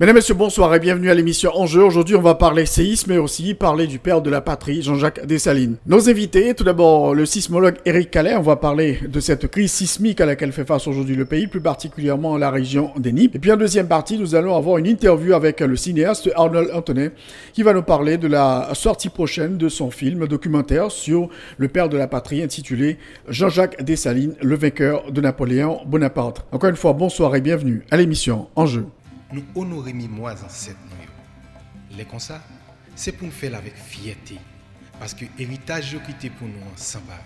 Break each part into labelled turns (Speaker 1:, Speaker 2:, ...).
Speaker 1: Mesdames, Messieurs, bonsoir et bienvenue à l'émission Enjeu. Aujourd'hui, on va parler séisme mais aussi parler du père de la patrie, Jean-Jacques Dessalines. Nos invités, tout d'abord le sismologue Eric Calais. On va parler de cette crise sismique à laquelle fait face aujourd'hui le pays, plus particulièrement la région des Nippes. Et puis en deuxième partie, nous allons avoir une interview avec le cinéaste Arnold Antonet qui va nous parler de la sortie prochaine de son film documentaire sur le père de la patrie intitulé Jean-Jacques Dessalines, le vainqueur de Napoléon Bonaparte. Encore une fois, bonsoir et bienvenue à l'émission Enjeu
Speaker 2: nous honorer moi en cette nuit. Les comme ça, c'est pour nous faire avec fierté. Parce que l'héritage qui était pour nous pareil.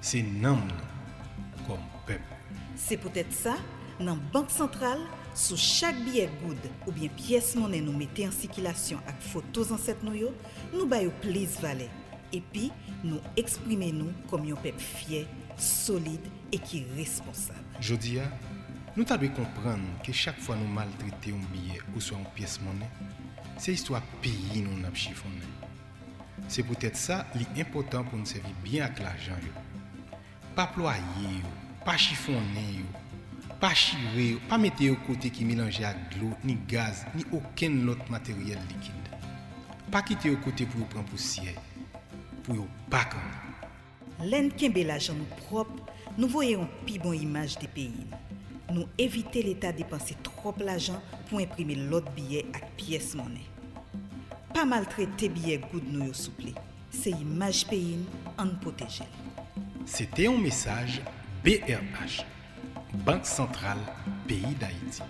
Speaker 2: C'est nous comme peuple.
Speaker 3: C'est peut-être ça, dans la Banque centrale, sous chaque billet good ou bien pièce monnaie nous mettons en circulation avec photos en cette nous, nous baillons plus valet. Et puis, nous exprimons nous comme un peuple fier, solide et qui est responsable.
Speaker 2: Je dis, nous devons comprendre que chaque fois nous maltraitons un billet ou soit une pièce monnaie, c'est l'histoire pays nous avons chiffonné. C'est peut-être ça l'important pour nous servir bien avec l'argent. Pas ployer, pas chiffonner, pas chirer, pas mettre au côté qui mélange avec l'eau, ni gaz, ni aucun autre matériel liquide. Pas quitter au côté pour prendre poussière, pour pas quand.
Speaker 3: L'en l'argent propre, nous voyons une plus bonne image des pays nous éviter l'État dépenser trop l'argent pour imprimer l'autre billet avec pièce monnaie. Pas maltraiter billet good nous souple. C'est image pays en protéger.
Speaker 2: C'était un message BRH, Banque centrale pays d'Haïti.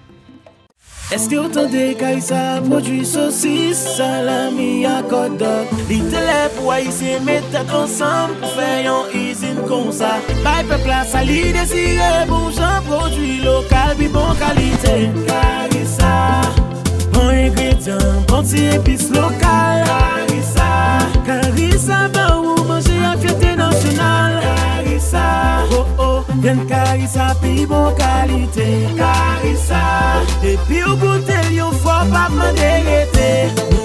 Speaker 4: Eske ou tan de kay sa, prodwi sosis, salami ak odok Li tele pou a yise metet ansam, pou fè yon izin kon sa. Bay pepla sa li desire, bon jan prodwi lokal bi bon kalite. Karisa, bon ingredyan, bon ti epis lokal. Karisa, karisa ba ou manje ak fete nasyonal. Den karisa pi bon kalite. Karisa. Depi ou goute yon fwa pa mwen derete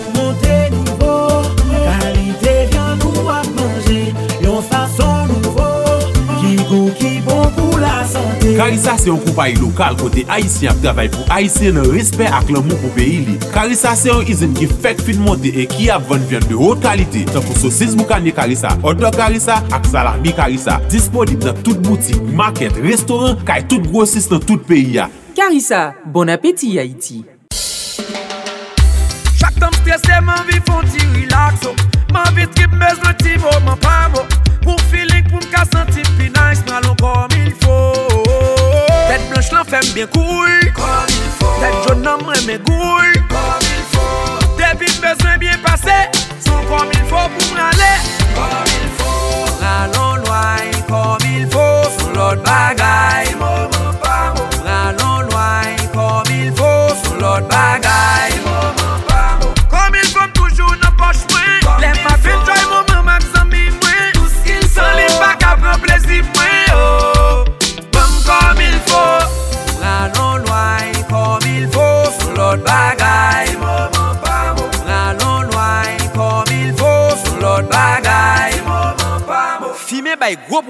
Speaker 4: Karisa se yon
Speaker 5: koupay lokal kote Haitien ap travay pou Haitien nan respect ak lan moun pou peyi li. Karisa se yon izin ki fek fin monte e ki ap ven vyen de hot kalite. Tan pou sosis boukanye Karisa, odor Karisa ak salami Karisa. Disponib nan tout boutik, market, restoran, kay tout grosis nan tout peyi
Speaker 6: ya. Karisa, bon apeti Haiti.
Speaker 4: Chak tam stresè man vi fon ti relaxo Man vi trip bez nan ti bo man pavo Pou feeling pou mka santi pi nice Malon kom il fo Tèt blanche lan fèm bien koul Tèt joun nan mwen mè goul Depi mbezwen bien pase Son kom il fò pou mralè Ralon lway kom il fò Son lot bagay Ralon lway kom il fò
Speaker 6: Son lot bagay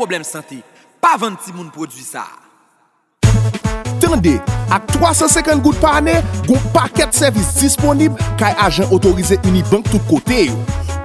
Speaker 6: problem sante, pa vante ti moun prodwi sa.
Speaker 7: Tende, ak 350 gout pa ane, goun paket servis disponib kay ajen otorize Unibank tout kote yo.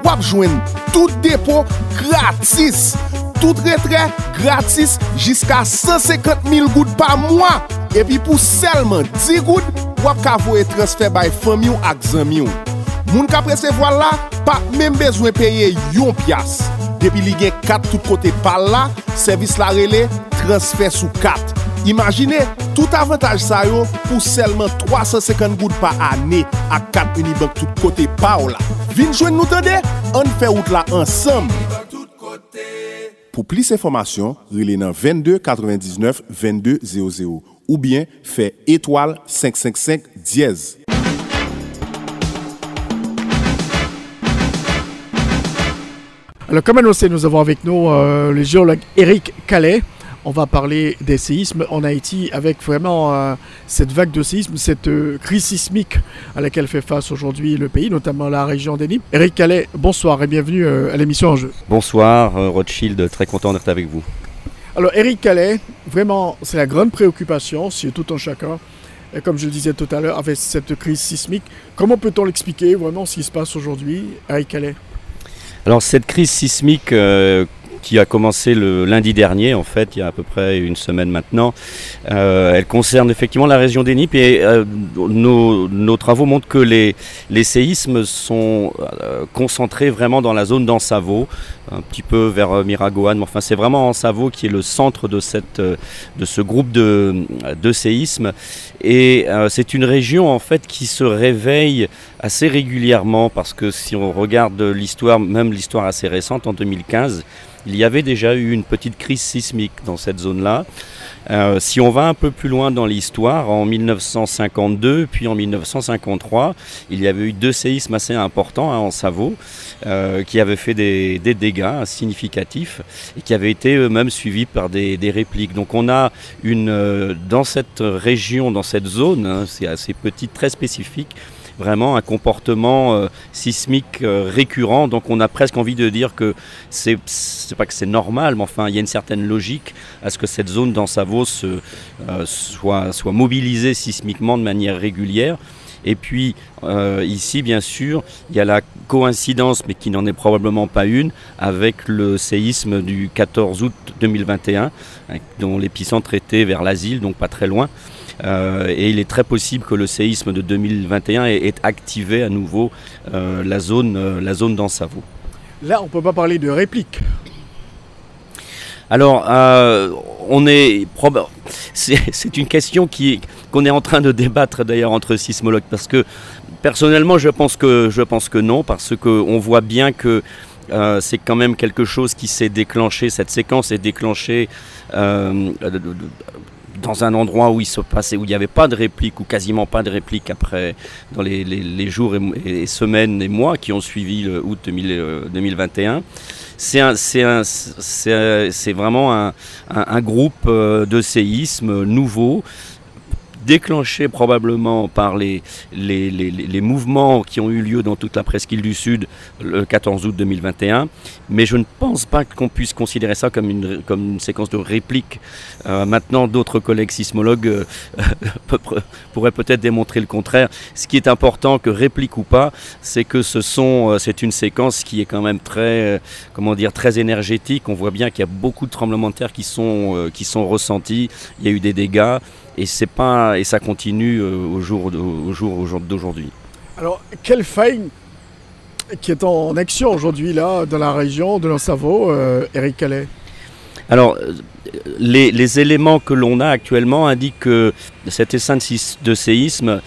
Speaker 7: Wap jwen tout depo gratis, tout retre gratis, jiska 150 mil gout pa mwa. Epi pou selman 10 gout, wap kavo e transfer bay fami ou ak zami ou. Moun ka presevo la, pa men bezwen peye yon piyas. Depi li gen 4 tout kote pal la, servis la rele transfer sou 4. Imagine, tout avantage sa yo pou selman 350 goud pa ane ak 4 Unibank tout kote pa ou la. Vin jwen nou tende, an fe out la ansam. Pou plis informasyon, rele nan 22 99 22 00 ou bien fe etoal 555 diez.
Speaker 1: Alors, comme annoncé, nous avons avec nous euh, le géologue Eric Calais. On va parler des séismes en Haïti avec vraiment euh, cette vague de séismes, cette euh, crise sismique à laquelle fait face aujourd'hui le pays, notamment la région des Nîmes. Eric Calais, bonsoir et bienvenue à l'émission En Jeu.
Speaker 8: Bonsoir Rothschild, très content d'être avec vous.
Speaker 1: Alors, Eric Calais, vraiment, c'est la grande préoccupation, c'est tout un chacun. Et comme je le disais tout à l'heure, avec cette crise sismique, comment peut-on l'expliquer vraiment ce qui se passe aujourd'hui, Eric Calais?
Speaker 8: Alors cette crise sismique euh, qui a commencé le lundi dernier, en fait, il y a à peu près une semaine maintenant, euh, elle concerne effectivement la région des et euh, nos, nos travaux montrent que les, les séismes sont euh, concentrés vraiment dans la zone d'Ansavo, un petit peu vers Miragoane, mais enfin c'est vraiment Ansavo qui est le centre de, cette, de ce groupe de, de séismes. Et c'est une région en fait qui se réveille assez régulièrement parce que si on regarde l'histoire, même l'histoire assez récente en 2015, il y avait déjà eu une petite crise sismique dans cette zone-là. Euh, si on va un peu plus loin dans l'histoire, en 1952 puis en 1953, il y avait eu deux séismes assez importants hein, en Savo euh, qui avaient fait des, dégâts significatifs et qui avaient été eux-mêmes suivis par des, des répliques. Donc on a une euh, dans cette région, dans cette zone, hein, c'est assez petit, très spécifique, vraiment un comportement euh, sismique euh, récurrent. Donc on a presque envie de dire que c'est pas que c'est normal, mais enfin il y a une certaine logique à ce que cette zone dans Savo se, euh, soit, mobilisée sismiquement de manière régulière. Et puis ici, bien sûr, il y a la coïncidence, mais qui n'en est probablement pas une, avec le séisme du 14 août 2021, hein, dont l'épicentre était vers l'asile, donc pas très loin. Euh, et il est très possible que le séisme de 2021 ait, ait activé à nouveau euh, la zone, euh, la zone d'Ansavo.
Speaker 1: Là, on ne peut pas parler de réplique.
Speaker 8: Alors, euh, on est c'est une question qui qu'on est en train de débattre d'ailleurs entre sismologues parce que personnellement, je pense que je pense que non parce que on voit bien que euh, c'est quand même quelque chose qui s'est déclenché. Cette séquence est déclenchée euh, dans un endroit où il se passait, où il n'y avait pas de réplique ou quasiment pas de réplique après dans les, jours et, semaines et mois qui ont suivi le août 2000, euh, 2021 c'est c'est vraiment un, un- un groupe euh, de séismes nouveaux déclenché probablement par les, les, les- mouvements qui ont eu lieu dans toute la presqu'île du Sud le 14 août 2021. Mais je ne pense pas qu'on puisse considérer ça comme une, comme une séquence de réplique. Euh, maintenant, d'autres collègues sismologues euh, pourraient peut-être démontrer le contraire. Ce qui est important, que réplique ou pas, c'est que ce sont, euh, c'est une séquence qui est quand même très, comment dire, très énergétique. On voit bien qu'il y a beaucoup de tremblements de terre qui sont, qui sont ressentis. Il y a eu des dégâts et c'est pas et ça continue euh, au jour au jour au jour d'aujourd'hui.
Speaker 1: Alors, quelle faille qui est en action aujourd'hui, là, dans la région de l'Ansavo, euh, Eric Calais?
Speaker 8: Alors, euh, les, les éléments que l'on a actuellement indiquent que cet essaim de, séisme,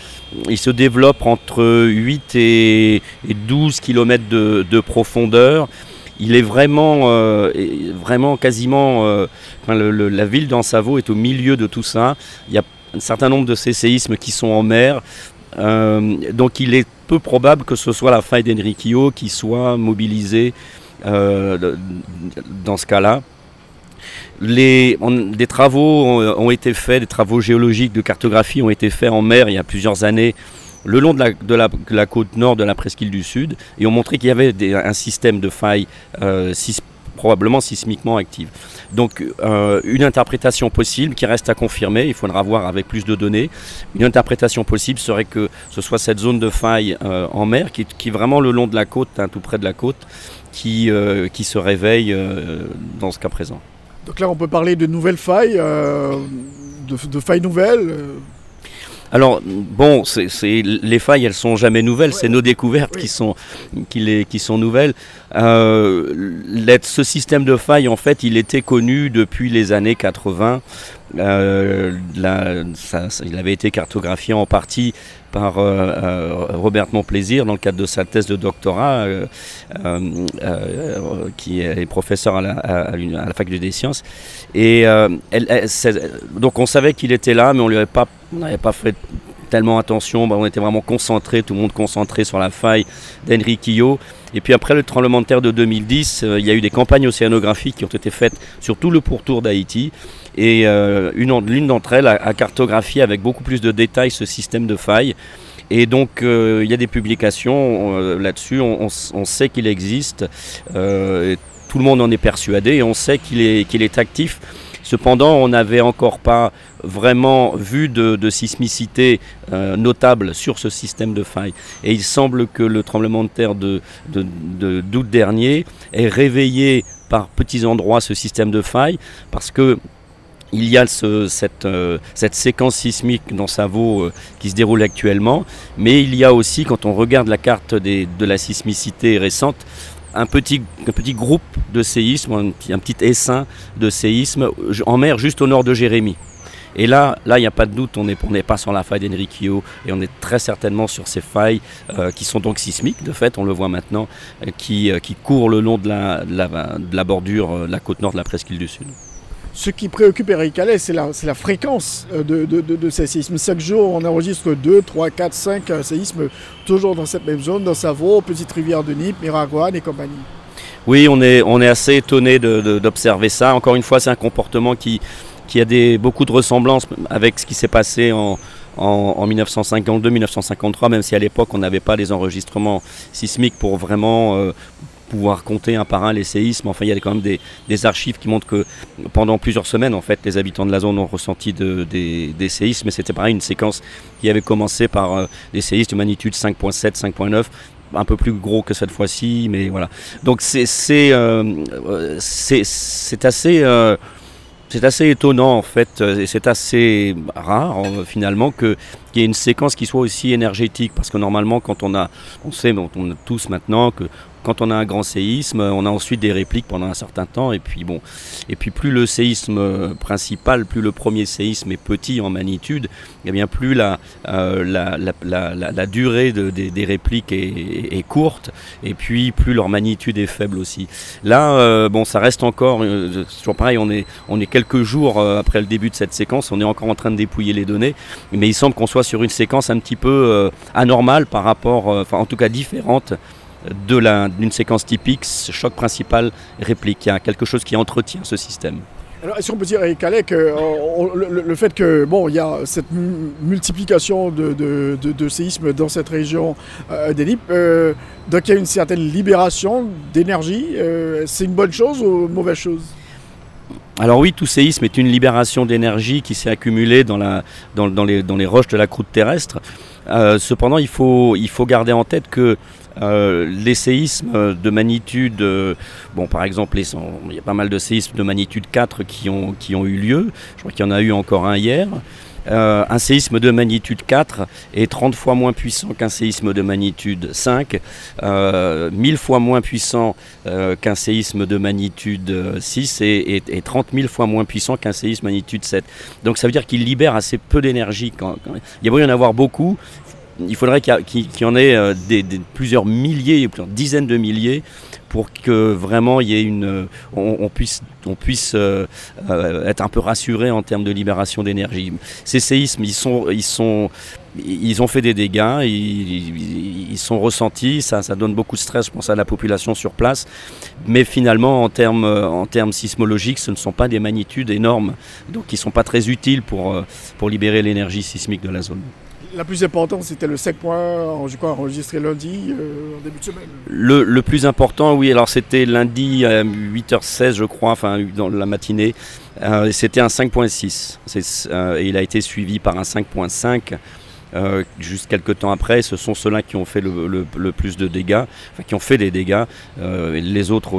Speaker 8: il se développe entre 8 et, et 12 km de, de profondeur. Il est vraiment, euh, vraiment quasiment. euh, la ville d'Ansavo est au milieu de tout ça. Il y a un certain nombre de ces séismes qui sont en mer. Euh, donc il est peu probable que ce soit la faille d'Enriquillo qui soit mobilisée dans ce cas-là. Des travaux ont été faits, des travaux géologiques de cartographie ont été faits en mer il y a plusieurs années le long de la, côte nord de la presqu'île du Sud et ont montré qu'il y avait un système de failles euh, probablement sismiquement active. Donc euh, une interprétation possible qui reste à confirmer, il faudra voir avec plus de données. Une interprétation possible serait que ce soit cette zone de faille euh, en mer qui, est- vraiment le long de la côte, hein, tout près de la côte, qui, euh, se réveille dans ce cas présent.
Speaker 1: Donc là, on peut parler de nouvelles failles, de failles nouvelles.
Speaker 8: Alors, bon, c'est, les failles, elles sont jamais nouvelles, c'est nos découvertes qui, sont, qui, les, qui sont nouvelles. Euh, ce système de failles, en fait, il était connu depuis les années 80. Euh, il avait été cartographié en partie par euh, euh, Robert Montplaisir dans le cadre de sa thèse de doctorat, qui est professeur à la, faculté des sciences. Et donc on savait qu'il était là, mais on pas, n'avait pas fait tellement attention, bah, on était vraiment concentré, tout le monde concentré sur la faille d'Enriquillo. Et puis après le tremblement de terre de 2010, il y a eu des campagnes océanographiques qui ont été faites sur tout le pourtour d'Haïti. Et euh, l'une d'entre elles a, cartographié avec beaucoup plus de détails ce système de failles. Et donc euh, il y a des publications euh, là-dessus, on, sait qu'il existe, tout le monde en est persuadé on sait qu'il est, qu'il est actif. Cependant, on n'avait encore pas vraiment vu de, sismicité notable sur ce système de failles. Et il semble que le tremblement de terre de, d'août dernier ait réveillé par petits endroits ce système de failles, parce que il y a euh, cette, séquence sismique dans Savo euh, qui se déroule actuellement, mais il y a aussi, quand on regarde la carte de la sismicité récente, un petit, groupe de séisme, un petit, essaim de séisme en mer juste au nord de Jérémie. Et là, là, il n'y a pas de doute, on n'est pas sur la faille d'Enriquillo et on est très certainement sur ces failles euh, qui sont donc sismiques, de fait, on le voit maintenant, qui, courent le long de la, bordure la côte nord de la presqu'île du Sud.
Speaker 1: Ce qui préoccupe Eric Calais, c'est la, fréquence euh, de, ces séismes. Chaque jour, on enregistre 2, 3, 4, 5 séismes, toujours dans cette même zone, dans Savo, Petite Rivière de Nip, Miragouane et compagnie.
Speaker 8: Oui, on est, assez étonné d'observer ça. Encore une fois, c'est un comportement qui, a beaucoup de ressemblances avec ce qui s'est passé en, en, 1952-1953, même si à l'époque on n'avait pas les enregistrements sismiques pour vraiment euh, pouvoir compter un par un les séismes. Enfin, il y a quand même des, archives qui montrent que pendant plusieurs semaines, en fait, les habitants de la zone ont ressenti des, séismes. Mais c'était pareil, une séquence qui avait commencé par euh, des séismes de magnitude 5.7, 5.9 un peu plus gros que cette fois-ci, mais voilà. Donc c'est euh, assez euh, c'est assez étonnant en fait, et c'est assez rare finalement que qu'il y ait une séquence qui soit aussi énergétique, parce que normalement quand on a, on sait, on a tous maintenant que quand on a un grand séisme, on a ensuite des répliques pendant un certain temps. Et puis bon, et puis plus le séisme principal, plus le premier séisme est petit en magnitude, eh bien plus la, euh, la, durée des, répliques est, courte, et puis plus leur magnitude est faible aussi. Là, euh, bon, ça reste encore, euh, toujours pareil, on est, on est quelques jours après le début de cette séquence, on est encore en train de dépouiller les données, mais il semble qu'on soit sur une séquence un petit peu anormale par rapport, enfin en tout cas différente d'une séquence typique, choc principal, réplique. Il y a quelque chose qui entretient ce système.
Speaker 1: Alors, est-ce qu'on peut dire, Calais, que euh, le, fait que, bon, il y a cette multiplication de, de, séismes dans cette région euh, d'Elip, euh, donc il y a une certaine libération d'énergie, c'est une bonne chose ou une mauvaise chose?
Speaker 8: Alors oui, tout séisme est une libération d'énergie qui s'est accumulée dans, la, dans, dans, les, dans, les, roches de la croûte terrestre. cependant, il faut, il faut garder en tête que euh, les séismes de magnitude, euh, bon par exemple, il y a pas mal de séismes de magnitude 4 qui ont, eu lieu, je crois qu'il y en a eu encore un hier. Euh, un séisme de magnitude 4 est 30 fois moins puissant qu'un séisme de magnitude 5, 1000 fois moins puissant qu'un séisme de magnitude 6 et, 30 000 fois moins puissant qu'un séisme de magnitude 7. Donc ça veut dire qu'il libère assez peu d'énergie. Il y a beau y en avoir beaucoup, il faudrait qu'il y, en ait euh, plusieurs milliers, plusieurs dizaines de milliers pour que vraiment il y ait une, on, puisse, on puisse euh, euh, être un peu rassuré en termes de libération d'énergie. Ces séismes, ils sont, ils sont, ils ont fait des dégâts, ils, sont ressentis, ça, ça donne beaucoup de stress, je pense, à la population sur place. Mais finalement, en termes, en termes sismologiques, ce ne sont pas des magnitudes énormes, donc ils ne sont pas très utiles pour, pour libérer l'énergie sismique de la zone
Speaker 1: la plus importante, c'était le 5 points, enregistré lundi, euh, en début de semaine.
Speaker 8: Le, plus important, oui, alors c'était lundi à 8h16, je crois, enfin, dans la matinée. Euh, c'était un 5.6. Euh, et il a été suivi par un 5.5. juste quelques temps après, ce sont ceux-là qui ont fait le, plus de dégâts, enfin qui ont fait des dégâts. les autres,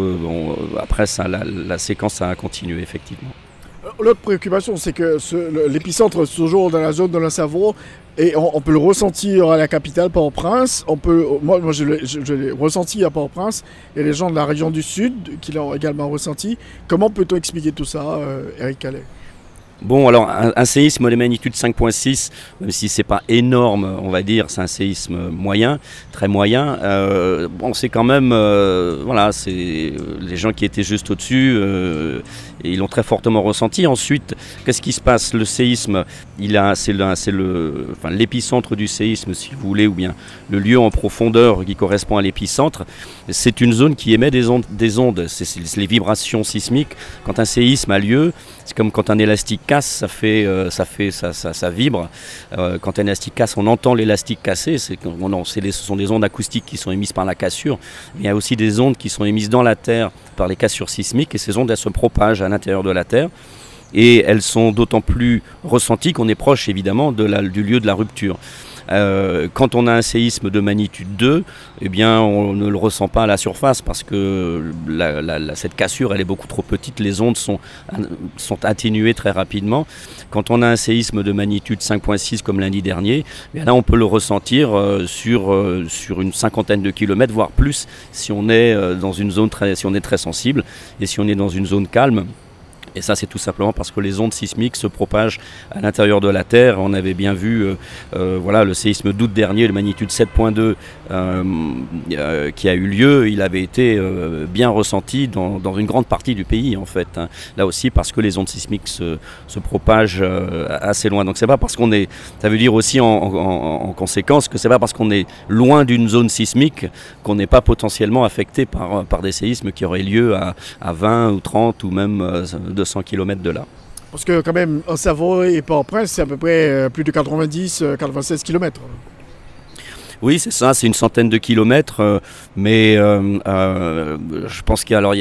Speaker 8: après la séquence a continué effectivement.
Speaker 1: L'autre préoccupation, c'est que l'épicentre est toujours dans la zone de la Savoie et on, peut le ressentir à la capitale, Port-au-Prince. On peut, moi, moi je l'ai ressenti à Port-au-Prince et les gens de la région du Sud qui l'ont également ressenti. Comment peut-on expliquer tout ça, euh, Eric Calais?
Speaker 8: Bon, alors un, séisme de magnitude 5.6, même si c'est pas énorme, on va dire, c'est un séisme moyen, très moyen. Euh, bon, c'est quand même, euh, voilà, c'est les gens qui étaient juste au-dessus, euh, ils l'ont très fortement ressenti. Ensuite, qu'est-ce qui se passe? Le séisme, il a, c'est le, enfin, l'épicentre du séisme, si vous voulez, ou bien le lieu en profondeur qui correspond à l'épicentre. C'est une zone qui émet des ondes, des ondes. C'est les vibrations sismiques. Quand un séisme a lieu, c'est comme quand un élastique casse, ça fait, euh, ça, fait ça, vibre. Euh, quand un élastique casse, on entend l'élastique casser. C'est, ce sont des ondes acoustiques qui sont émises par la cassure. Il y a aussi des ondes qui sont émises dans la Terre par les cassures sismiques et ces ondes elles se propagent à l'intérieur de la Terre et elles sont d'autant plus ressenties qu'on est proche évidemment du lieu de la rupture. Euh, quand on a un séisme de magnitude 2, eh bien, on ne le ressent pas à la surface parce que cette cassure, elle est beaucoup trop petite. Les ondes sont, sont atténuées très rapidement. Quand on a un séisme de magnitude 5.6 comme lundi dernier, eh là, on peut le ressentir euh, sur, euh, sur une cinquantaine de kilomètres, voire plus, si on est dans une zone si on est très sensible et si on est dans une zone calme. Et ça, c'est tout simplement parce que les ondes sismiques se propagent à l'intérieur de la Terre. On avait bien vu euh, euh, voilà, le séisme d'août dernier, de magnitude 7.2, euh, qui a eu lieu. Il avait été bien ressenti dans, une grande partie du pays, en fait. Hein. Là aussi, parce que les ondes sismiques se, propagent assez loin. Donc, c'est pas parce qu'on est. Ça veut dire aussi en, conséquence que c'est pas parce qu'on est loin d'une zone sismique qu'on n'est pas potentiellement affecté par, par des séismes qui auraient lieu à, à 20 ou 30 ou même 200 km de là.
Speaker 1: Parce que quand même, en Savoie et Port-au-Prince, c'est à peu près euh, plus de 90-96 km.
Speaker 8: Oui, c'est ça, c'est une centaine de kilomètres, euh, mais euh, je pense qu'il y a, alors,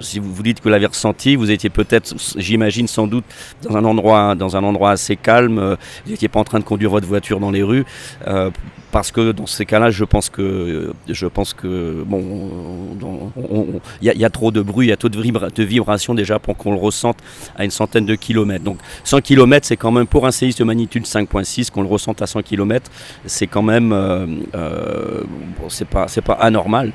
Speaker 8: si vous vous dites que vous l'avez ressenti, vous étiez peut-être, j'imagine sans doute, dans un endroit, dans un endroit assez calme, vous n'étiez pas en train de conduire votre voiture dans les rues parce que dans ces cas-là, je pense que, je pense que bon, il y, a trop de bruit, il y a trop de, vibrations déjà pour qu'on le ressente à une centaine de kilomètres. Donc 100 kilomètres, c'est quand même pour un séisme de magnitude 5.6 qu'on le ressente à 100 kilomètres, c'est quand même, euh, euh, c'est pas, c'est pas anormal,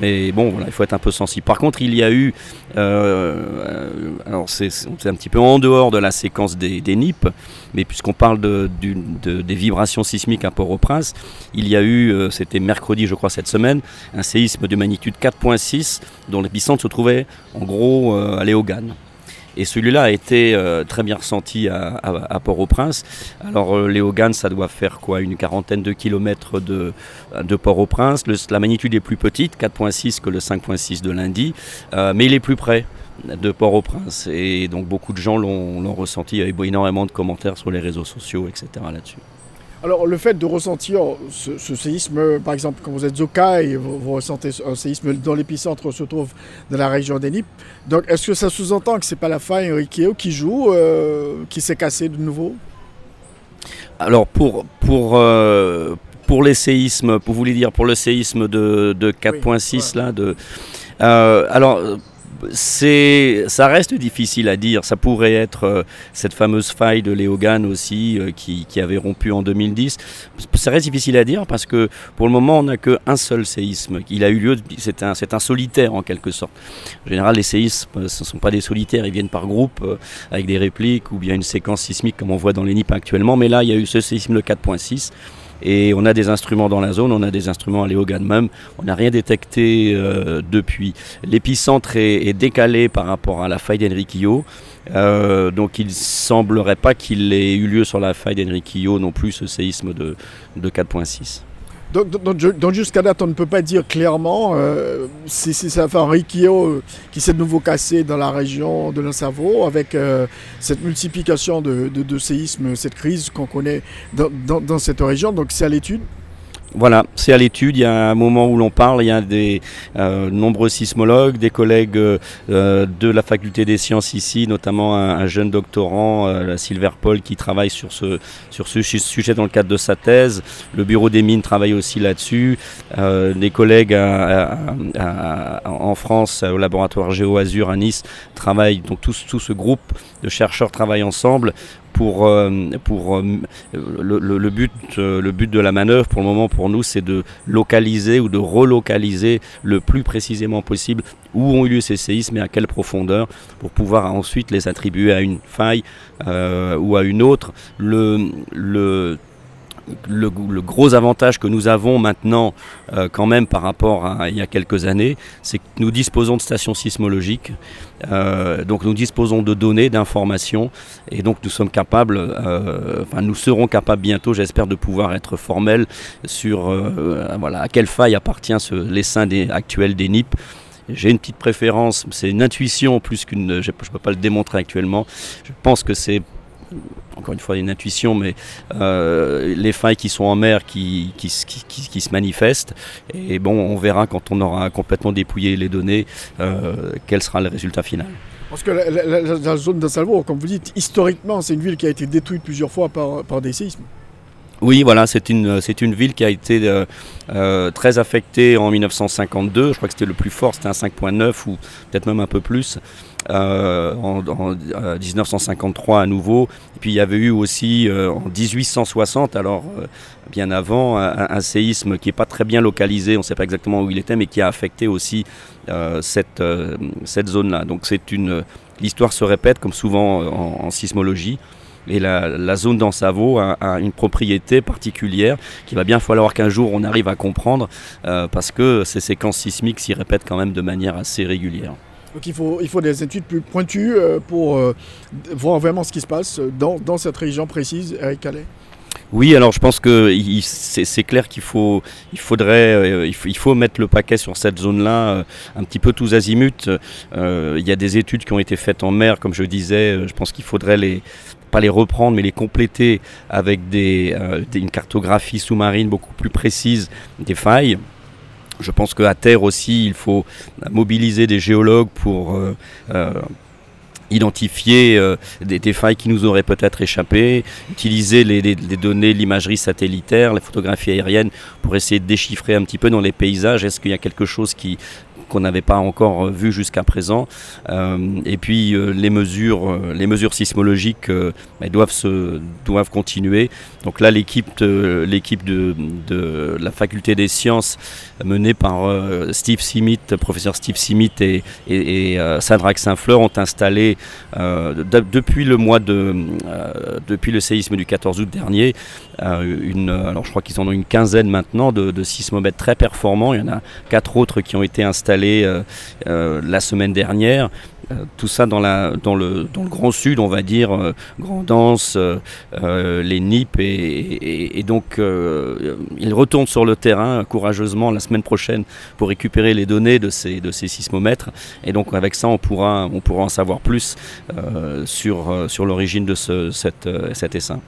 Speaker 8: mais bon, voilà, il faut être un peu sensible. Par contre, il y a eu, euh, alors c'est, un petit peu en dehors de la séquence des, des NIP, mais puisqu'on parle de, des vibrations sismiques à Port-au-Prince, il y a eu, euh, c'était mercredi je crois cette semaine, un séisme de magnitude 4.6 dont l'épicentre se trouvait en gros euh, à Léogane. Et celui-là a été euh, très bien ressenti à, Port-au-Prince. Alors Léogane, ça doit faire quoi Une quarantaine de kilomètres de, Port-au-Prince. La magnitude est plus petite, 4.6 que le 5.6 de lundi, mais il est plus près de Port-au-Prince. Et donc beaucoup de gens l'ont ressenti. Il y a énormément de commentaires sur les réseaux sociaux, etc. là-dessus.
Speaker 1: Alors le fait de ressentir ce, séisme, par exemple quand vous êtes au vous, vous ressentez un séisme dont l'épicentre se trouve dans la région des Nippes, donc est-ce que ça sous-entend que c'est pas la faille Rikeo qui joue, euh, qui s'est cassé de nouveau?
Speaker 8: Alors pour, pour, euh, pour les séismes, vous voulez dire pour le séisme de, de 4.6 là, de, euh, alors c'est, ça reste difficile à dire. Ça pourrait être euh, cette fameuse faille de Léogane aussi euh, qui, avait rompu en 2010. Ça reste difficile à dire parce que pour le moment on n'a qu'un seul séisme. Il a eu lieu, c'est un, c'est un solitaire en quelque sorte. En général les séismes euh, ce ne sont pas des solitaires, ils viennent par groupe avec des répliques ou bien une séquence sismique comme on voit dans les NIP actuellement. Mais là il y a eu ce séisme de 4.6 et on a des instruments dans la zone, on a des instruments à Léogane même. On n'a rien détecté euh, depuis. L'épicentre est, décalé par rapport à la faille d'Enriquillo. Euh, donc il semblerait pas qu'il ait eu lieu sur la faille d'Enriquillo non plus ce séisme de 4.6.
Speaker 1: Donc, jusqu'à date, on ne peut pas dire clairement euh, si, fait un Rikio euh, qui s'est de nouveau cassé dans la région de cerveau avec euh, cette multiplication de, séismes, cette crise qu'on connaît dans, cette région. Donc c'est à l'étude
Speaker 8: Voilà, c'est à l'étude. Il y a un moment où l'on parle. Il y a des euh, nombreux sismologues, des collègues euh, de la faculté des sciences ici, notamment un, jeune doctorant, euh, Silver Paul, qui travaille sur ce, sujet dans le cadre de sa thèse. Le bureau des mines travaille aussi là-dessus. des collègues en France, au laboratoire GeoAzur à Nice, travaillent. Donc tout, tout ce groupe de chercheurs travaillent ensemble pour, euh, pour euh, le, but, euh, le but de la manœuvre pour le moment pour nous, c'est de localiser ou de relocaliser le plus précisément possible où ont eu lieu ces séismes et à quelle profondeur pour pouvoir ensuite les attribuer à une faille ou à une autre. Le, le le, gros avantage que nous avons maintenant, euh, quand même par rapport à il y a quelques années, c'est que nous disposons de stations sismologiques, euh, donc nous disposons de données, d'informations, et donc nous sommes capables, euh, enfin nous serons capables bientôt, j'espère, de pouvoir être formels sur voilà, à quelle faille appartient ce, l'essaim des, actuel des NIP. J'ai une petite préférence, c'est une intuition plus qu'une. Je ne peux pas le démontrer actuellement. Je pense que c'est encore une fois une intuition, mais euh, les failles qui sont en mer qui, qui, se manifestent. Et bon, on verra quand on aura complètement dépouillé les données euh, quel sera le résultat final.
Speaker 1: Parce que la, zone de Salvo, comme vous dites, historiquement, c'est une ville qui a été détruite plusieurs fois par, par des séismes.
Speaker 8: Oui, voilà, c'est une, c'est une ville qui a été euh, très affectée en 1952. Je crois que c'était le plus fort, c'était un 5.9 ou peut-être même un peu plus. Euh, en, 1953 euh, à nouveau. Et puis il y avait eu aussi euh, en 1860, alors bien avant, un, séisme qui n'est pas très bien localisé, on ne sait pas exactement où il était, mais qui a affecté aussi cette, cette zone-là. Donc c'est une l'histoire se répète comme souvent en, sismologie. Et la, zone d'Ansavo a, a, une propriété particulière qu'il va bien falloir qu'un jour on arrive à comprendre parce que ces séquences sismiques s'y répètent quand même de manière assez régulière.
Speaker 1: Donc il faut, il faut des études plus pointues euh, pour euh, voir vraiment ce qui se passe dans, dans cette région précise, Eric Calais.
Speaker 8: Oui, alors je pense que c'est clair qu'il faut, il faudrait, euh, il, faut, mettre le paquet sur cette zone-là, un petit peu tous azimuts. il y a des études qui ont été faites en mer, comme je disais. je pense qu'il faudrait les, pas les reprendre, mais les compléter avec des, une cartographie sous-marine beaucoup plus précise des failles. Je pense qu'à terre aussi, il faut mobiliser des géologues pour euh, euh, identifier euh, des, failles qui nous auraient peut-être échappé, utiliser les, les données, l'imagerie satellitaire, les photographies aériennes pour essayer de déchiffrer un petit peu dans les paysages, est-ce qu'il y a quelque chose qui qu'on n'avait pas encore vu jusqu'à présent. Euh, et puis euh, les mesures, euh, sismologiques doivent continuer. Donc là, l'équipe, de, la faculté des sciences menée par Steve Simit, professeur Steve Simit et, et Saint-Fleur ont installé depuis le séisme du 14 août dernier, une, alors je crois qu'ils en ont une quinzaine maintenant de, sismomètres très performants. Il y en a quatre autres qui ont été installés euh, euh, la semaine dernière. Euh, tout ça dans, la, dans, le, dans le grand sud, on va dire, Grandance, les NIP, et, et, donc ils retournent sur le terrain courageusement la semaine prochaine pour récupérer les données de ces, de ces sismomètres. Et donc avec ça, on pourra, on pourra en savoir plus sur, sur l'origine de ce, cette, cet essaim.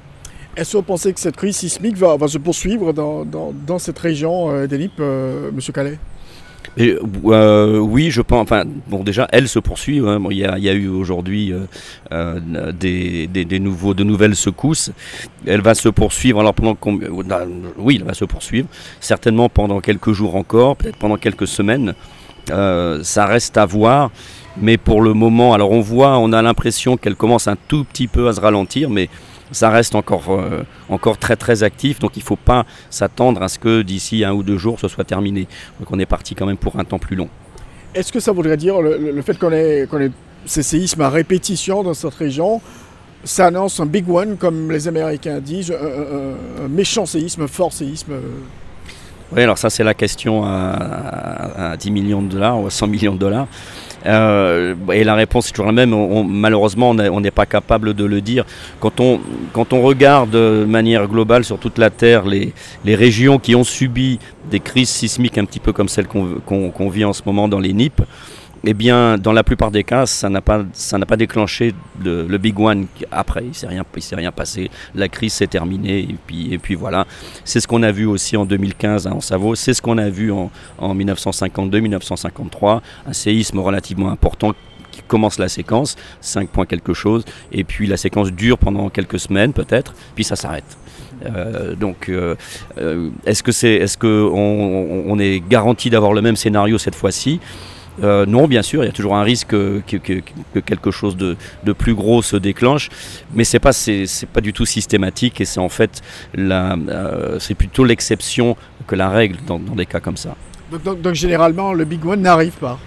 Speaker 1: Est-ce que vous pensez que cette crise sismique va, se poursuivre dans, cette région des NIP, M. Calais?
Speaker 8: Euh, oui, je pense. Enfin, bon, déjà, elle se poursuit. Hein. il, y a, eu aujourd'hui euh, euh, des, nouveaux, de nouvelles secousses. Elle va se poursuivre. Alors pendant oui, elle va se poursuivre. Certainement pendant quelques jours encore, peut-être pendant quelques semaines. ça reste à voir. Mais pour le moment, alors on voit, on a l'impression qu'elle commence un tout petit peu à se ralentir, mais ça reste encore, euh, encore très très actif, donc il ne faut pas s'attendre à ce que d'ici un ou deux jours ce soit terminé. Donc on est parti quand même pour un temps plus long.
Speaker 1: Est-ce que ça voudrait dire le, fait qu'on ait, ait, ces séismes à répétition dans cette région, ça annonce un big one, comme les Américains disent, un, méchant séisme, un fort séisme?
Speaker 8: Oui, alors ça c'est la question à, à, 10 millions de dollars ou à 100 millions de dollars. Euh, et la réponse est toujours la même. malheureusement, on n'est pas capable de le dire. Quand on, regarde de manière globale sur toute la Terre les, les régions qui ont subi des crises sismiques un petit peu comme celles qu'on vit en ce moment dans les NIP, eh bien, dans la plupart des cas, ça n'a pas, déclenché le, big one après. Il s'est rien, rien passé. La crise s'est terminée et puis, voilà. C'est ce qu'on a vu aussi en 2015 à Savo. C'est ce qu'on a vu en, en 1952-1953, un séisme relativement important qui commence la séquence, 5 points quelque chose, et puis la séquence dure pendant quelques semaines peut-être, puis ça s'arrête. Euh, donc, euh, euh, est-ce que c'est, est-ce que on est garanti d'avoir le même scénario cette fois-ci? Euh, non, bien sûr, il y a toujours un risque que, que- que- que quelque chose de, de plus gros se déclenche, mais c'est pas c'est, pas du tout systématique et c'est en fait la, euh, c'est plutôt l'exception que la règle dans, dans des cas comme ça.
Speaker 1: Donc, donc- donc, généralement, le big one n'arrive pas.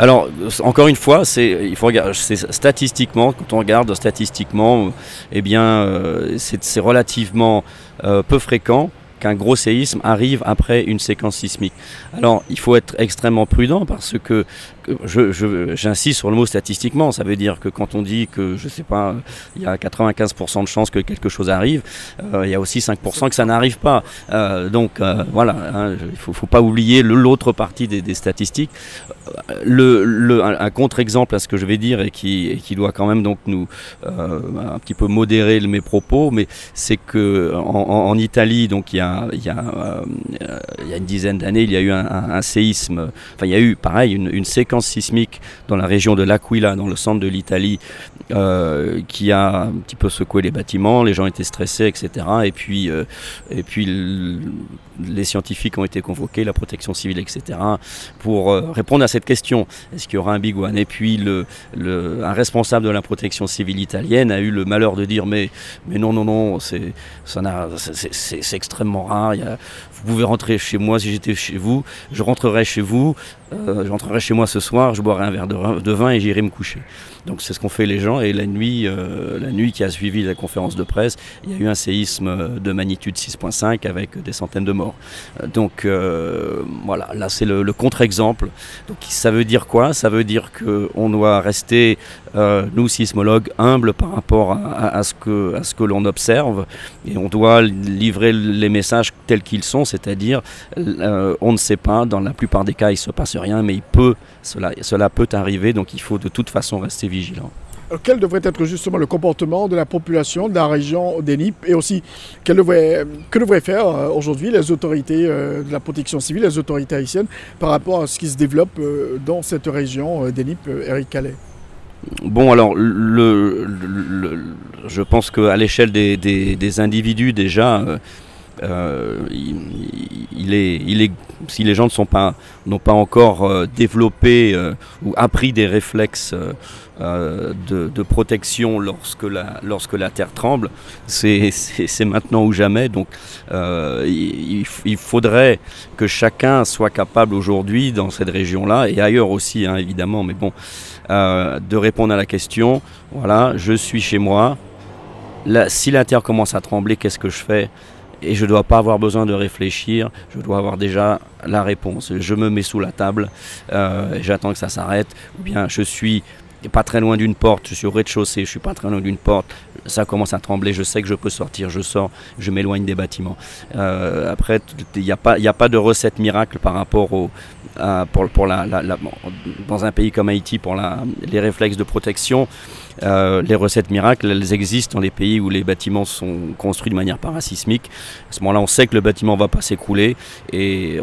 Speaker 8: Alors, encore une fois, c'est, il faut regarder, c'est statistiquement, quand on regarde statistiquement, euh, eh bien, euh, c'est, c'est relativement euh, peu fréquent qu'un gros séisme arrive après une séquence sismique. Alors, il faut être extrêmement prudent parce que, que j'insiste sur le mot statistiquement, ça veut dire que quand on dit que, je sais pas, il y a 95% de chances que quelque chose arrive, euh, il y a aussi 5% que ça n'arrive pas. Euh, donc, euh, voilà, hein, il faut, faut pas oublier l'autre partie des, statistiques un, contre-exemple à ce que je vais dire et qui, doit quand même donc nous un petit peu modérer mes propos, mais c'est que en, en- Italie, donc il y a, il y, a, il y a une dizaine d'années, il y a eu un, un- séisme, enfin il y a eu pareil une, séquence sismique dans la région de l'Aquila, dans le centre de l'Italie, euh, qui a un petit peu secoué les bâtiments, les gens étaient stressés, etc. Et puis, euh, et puis les scientifiques ont été convoqués, la protection civile, etc pour euh, répondre à cette question. Est-ce qu'il y aura un big one? Et puis un responsable de la protection civile italienne a eu le malheur de dire mais, mais non, non, non, c'est, extrêmement rare. Vous pouvez rentrer chez moi si j'étais chez vous, je rentrerai chez vous, euh, je rentrerai chez moi ce soir, je boirai un verre de, vin- et j'irai me coucher. Donc c'est ce qu'ont fait les gens et la nuit, euh, la nuit qui a suivi la conférence de presse, il y a eu un séisme de magnitude 6.5 avec des centaines de morts. Donc euh, voilà, là c'est le, le contre-exemple. Donc ça veut dire quoi? Ça veut dire qu'on doit rester, euh, nous sismologues, humbles par rapport à, ce que, l'on observe et on doit livrer les messages tels qu'ils sont, c'est-à-dire euh, on ne sait pas, dans la plupart des cas il se passe rien, mais cela, peut arriver, donc il faut de toute façon rester vigilant.
Speaker 1: Alors, quel devrait être justement le comportement de la population de la région d'Enip et aussi quel que devraient faire euh, aujourd'hui les autorités euh, de la protection civile, les autorités haïtiennes par rapport à ce qui se développe euh, dans cette région euh, d'Enip, euh, Eric Calais?
Speaker 8: Bon, alors, je pense qu'à l'échelle des, individus, déjà, euh, euh, il, est, si les gens ne sont pas, n'ont pas encore euh, développé ou appris des réflexes de, protection lorsque la, terre tremble, c'est maintenant ou jamais. Donc, il faudrait que chacun soit capable aujourd'hui, dans cette région-là, et ailleurs aussi, hein, évidemment, mais bon, euh, de répondre à la question, voilà, je suis chez moi, Là, si la terre commence à trembler, qu'est-ce que je fais? Et je ne dois pas avoir besoin de réfléchir, je dois avoir déjà la réponse. Je me mets sous la table, euh, j'attends que ça s'arrête, ou bien je suis pas très loin d'une porte, je suis au rez-de-chaussée, je suis pas très loin d'une porte, ça commence à trembler, je sais que je peux sortir, je sors, je m'éloigne des bâtiments. Euh, après, il n'y a, pas- a pas de recette miracle par rapport au, pour, pour la, dans un pays comme Haïti, pour les réflexes de protection. Euh, les recettes miracles, elles existent dans les pays où les bâtiments sont construits de manière parasismique. À ce moment-là, on sait que le bâtiment va pas s'écrouler et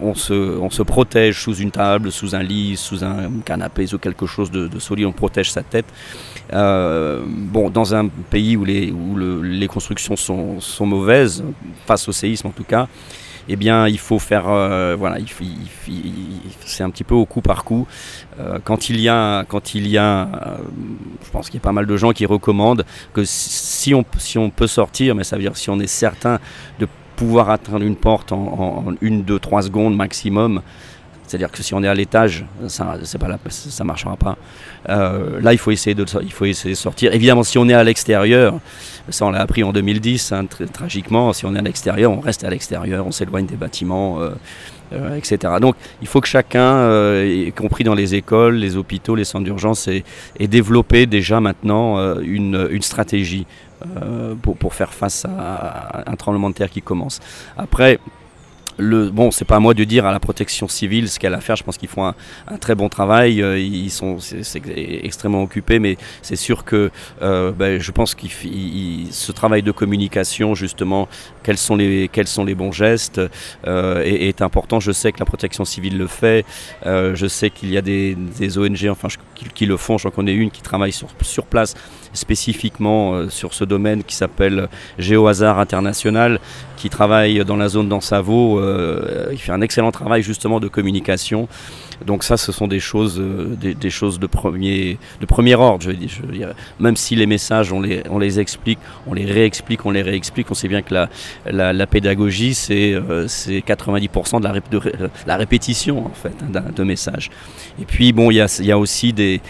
Speaker 8: on, se, protège sous une table, sous un lit, sous un canapé, sous quelque chose de, de solide. On protège sa tête. Euh, bon, dans un pays où les, constructions sont mauvaises, face au séisme en tout cas, eh bien, il faut faire, euh, voilà, il, c'est un petit peu au coup par coup. Euh, quand il y a, quand il y a, euh, je pense qu'il y a pas mal de gens qui recommandent que si on, si on peut sortir, mais ça veut dire si on est certain de pouvoir atteindre une porte en, en- en une, deux, trois secondes maximum. C'est-à-dire que si on est à l'étage, ça ça marchera pas. Euh, là, il faut essayer de, il faut essayer de sortir. Évidemment, si on est à l'extérieur, ça on l'a appris en 2010, hein, tragiquement. Si on est à l'extérieur, on reste à l'extérieur, on s'éloigne des bâtiments, euh, euh, etc. Donc, il faut que chacun, y compris dans les écoles, les hôpitaux, les centres d'urgence, ait, développé déjà maintenant une, stratégie pour, pour faire face à un tremblement de terre qui commence. Après, le, bon, c'est pas à moi de dire à la protection civile ce qu'elle a à faire. Je pense qu'ils font un, très bon travail. Euh, ils sont extrêmement occupés, mais c'est sûr que euh, ben, je pense qu'il ce travail de communication, justement, quels sont les bons gestes, euh, est, est, important. Je sais que la protection civile le fait. Je sais qu'il y a des, ONG, enfin, je, qui, le font. J'en connais une qui travaille sur place spécifiquement euh, sur ce domaine qui s'appelle Géohazard International, qui travaille dans la zone d'Ansavo. Euh, il fait un excellent travail justement de communication. Donc ça, ce sont des choses, euh, des, choses de premier, de premier ordre. Je veux dire, même si les messages, on les, on les explique, on les réexplique, on les réexplique, on sait bien que la, la, pédagogie, c'est euh, 90% de la, rép de la, répétition en fait hein, de messages. Et puis bon, il y a, y a aussi des,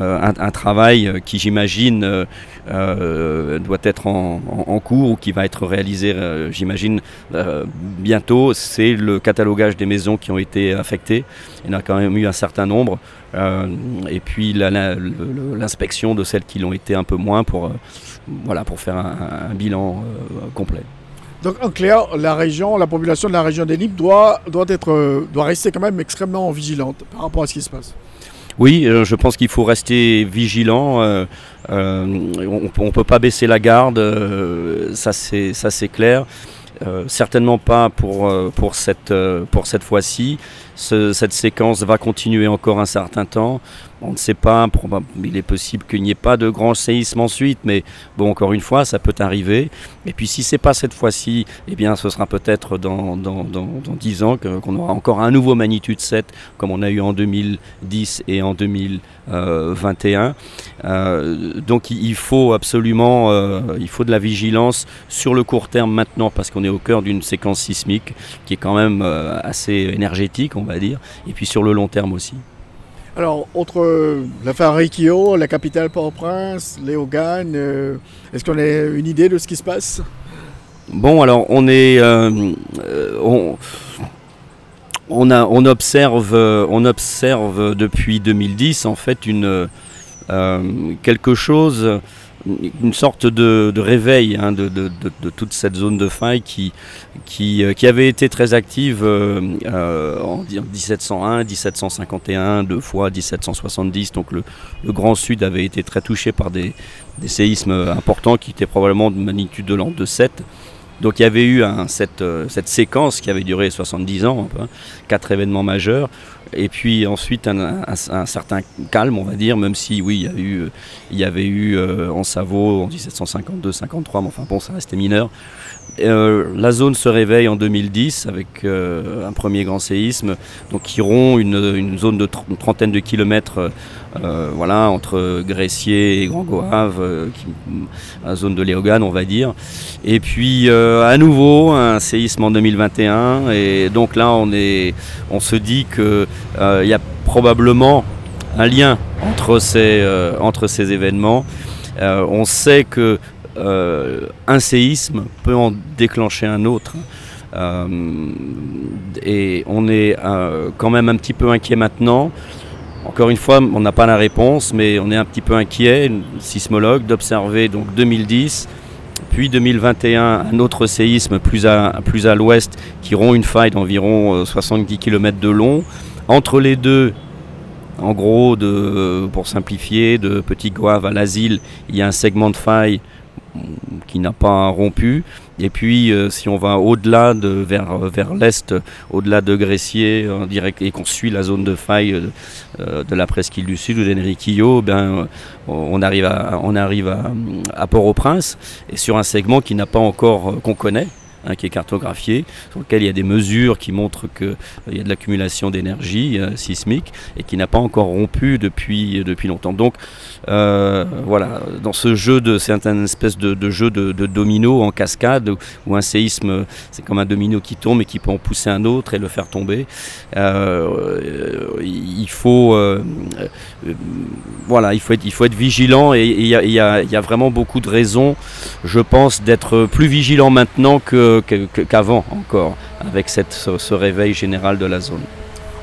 Speaker 8: euh, un, travail qui, j'imagine, euh, doit être en, cours ou qui va être réalisé, euh, j'imagine, euh, bientôt. C'est le catalogage des maisons qui ont été affectées. Il y en a quand même eu un certain nombre. Euh, et puis l'inspection de celles qui l'ont été un peu moins pour, euh, voilà, pour faire un, bilan euh, complet.
Speaker 1: Donc en clair, la région, la population de la région des Libres doit, doit, doit rester quand même extrêmement vigilante par rapport à ce qui se passe.
Speaker 8: Oui, euh, je pense qu'il faut rester vigilant. Euh, euh, on ne peut pas baisser la garde, ça c'est clair. Certainement pas pour, cette, fois-ci. Ce, cette séquence va continuer encore un certain temps. On ne sait pas, il est possible qu'il n'y ait pas de grand séisme ensuite, mais bon, encore une fois, ça peut arriver. Et puis si c'est pas cette fois-ci, eh bien, ce sera peut-être dans, dans, dans, dans 10 ans qu'on aura encore un nouveau magnitude 7, comme on a eu en 2010 et en 2021. Euh, donc il faut absolument, euh, de la vigilance sur le court terme maintenant, parce qu'on est au cœur d'une séquence sismique qui est quand même euh, assez énergétique, on va dire, et puis sur le long terme aussi.
Speaker 1: Alors, entre l'affaire Rikio, la capitale Port-au-Prince, Léogane, euh, est-ce qu'on a une idée de ce qui se passe?
Speaker 8: Bon, alors on est. Euh, on, observe, on observe depuis 2010 en fait une, euh, quelque chose une sorte de, de réveil hein, de, de, de, toute cette zone de faille qui, qui, qui avait été très active euh, en 1701, 1751, deux fois 1770. Donc le, le, Grand Sud avait été très touché par des, des séismes importants qui étaient probablement de magnitude de l'an de 7. Donc il y avait eu cette, cette, séquence qui avait duré 70 ans, hein, quatre événements majeurs, et puis ensuite un, certain calme, on va dire, même si oui, il y, a eu, avait eu euh, en Savo en 1752-53, mais enfin bon, ça restait mineur. Euh, la zone se réveille en 2010 avec euh, un premier grand séisme, donc qui rompt une, une zone de trentaine de kilomètres euh, voilà, entre Gressier et Grand Goave, euh, qui, la zone de Léogane, on va dire. Et puis euh, à nouveau un séisme en 2021, et donc là on, est, on se dit qu'il y a probablement un lien entre ces, entre ces événements. on sait que euh, un séisme peut en déclencher un autre. Euh, et on est euh, quand même un petit peu inquiet maintenant. Encore une fois, on n'a pas la réponse, mais on est un petit peu inquiet, sismologue, d'observer donc 2010, puis 2021, un autre séisme plus à, l'ouest qui rompt une faille d'environ 70 km de long. Entre les deux, en gros, pour simplifier, de Petit Goave à l'asile, il y a un segment de faille qui n'a pas rompu. Et puis, euh, si on va au-delà de vers, vers l'est, au-delà de Gressier, et qu'on suit la zone de faille euh, de la presqu'île du Sud ou d'Enriquillo, ben, on arrive à Port-au-Prince, et sur un segment qui n'a pas encore, qu'on connaît, Hein, qui est cartographié, sur lequel il y a des mesures qui montrent qu'il euh, y a de l'accumulation d'énergie euh, sismique et qui n'a pas encore rompu depuis, depuis longtemps. Donc euh, voilà, dans ce jeu de, c'est un espèce de, jeu de, domino en cascade où un séisme, c'est comme un domino qui tombe et qui peut en pousser un autre et le faire tomber. Euh, il faut, euh, voilà, il faut être, il faut être vigilant et il y, y a vraiment beaucoup de raisons, je pense, d'être plus vigilant maintenant que qu'avant qu encore, avec ce, réveil général de la zone.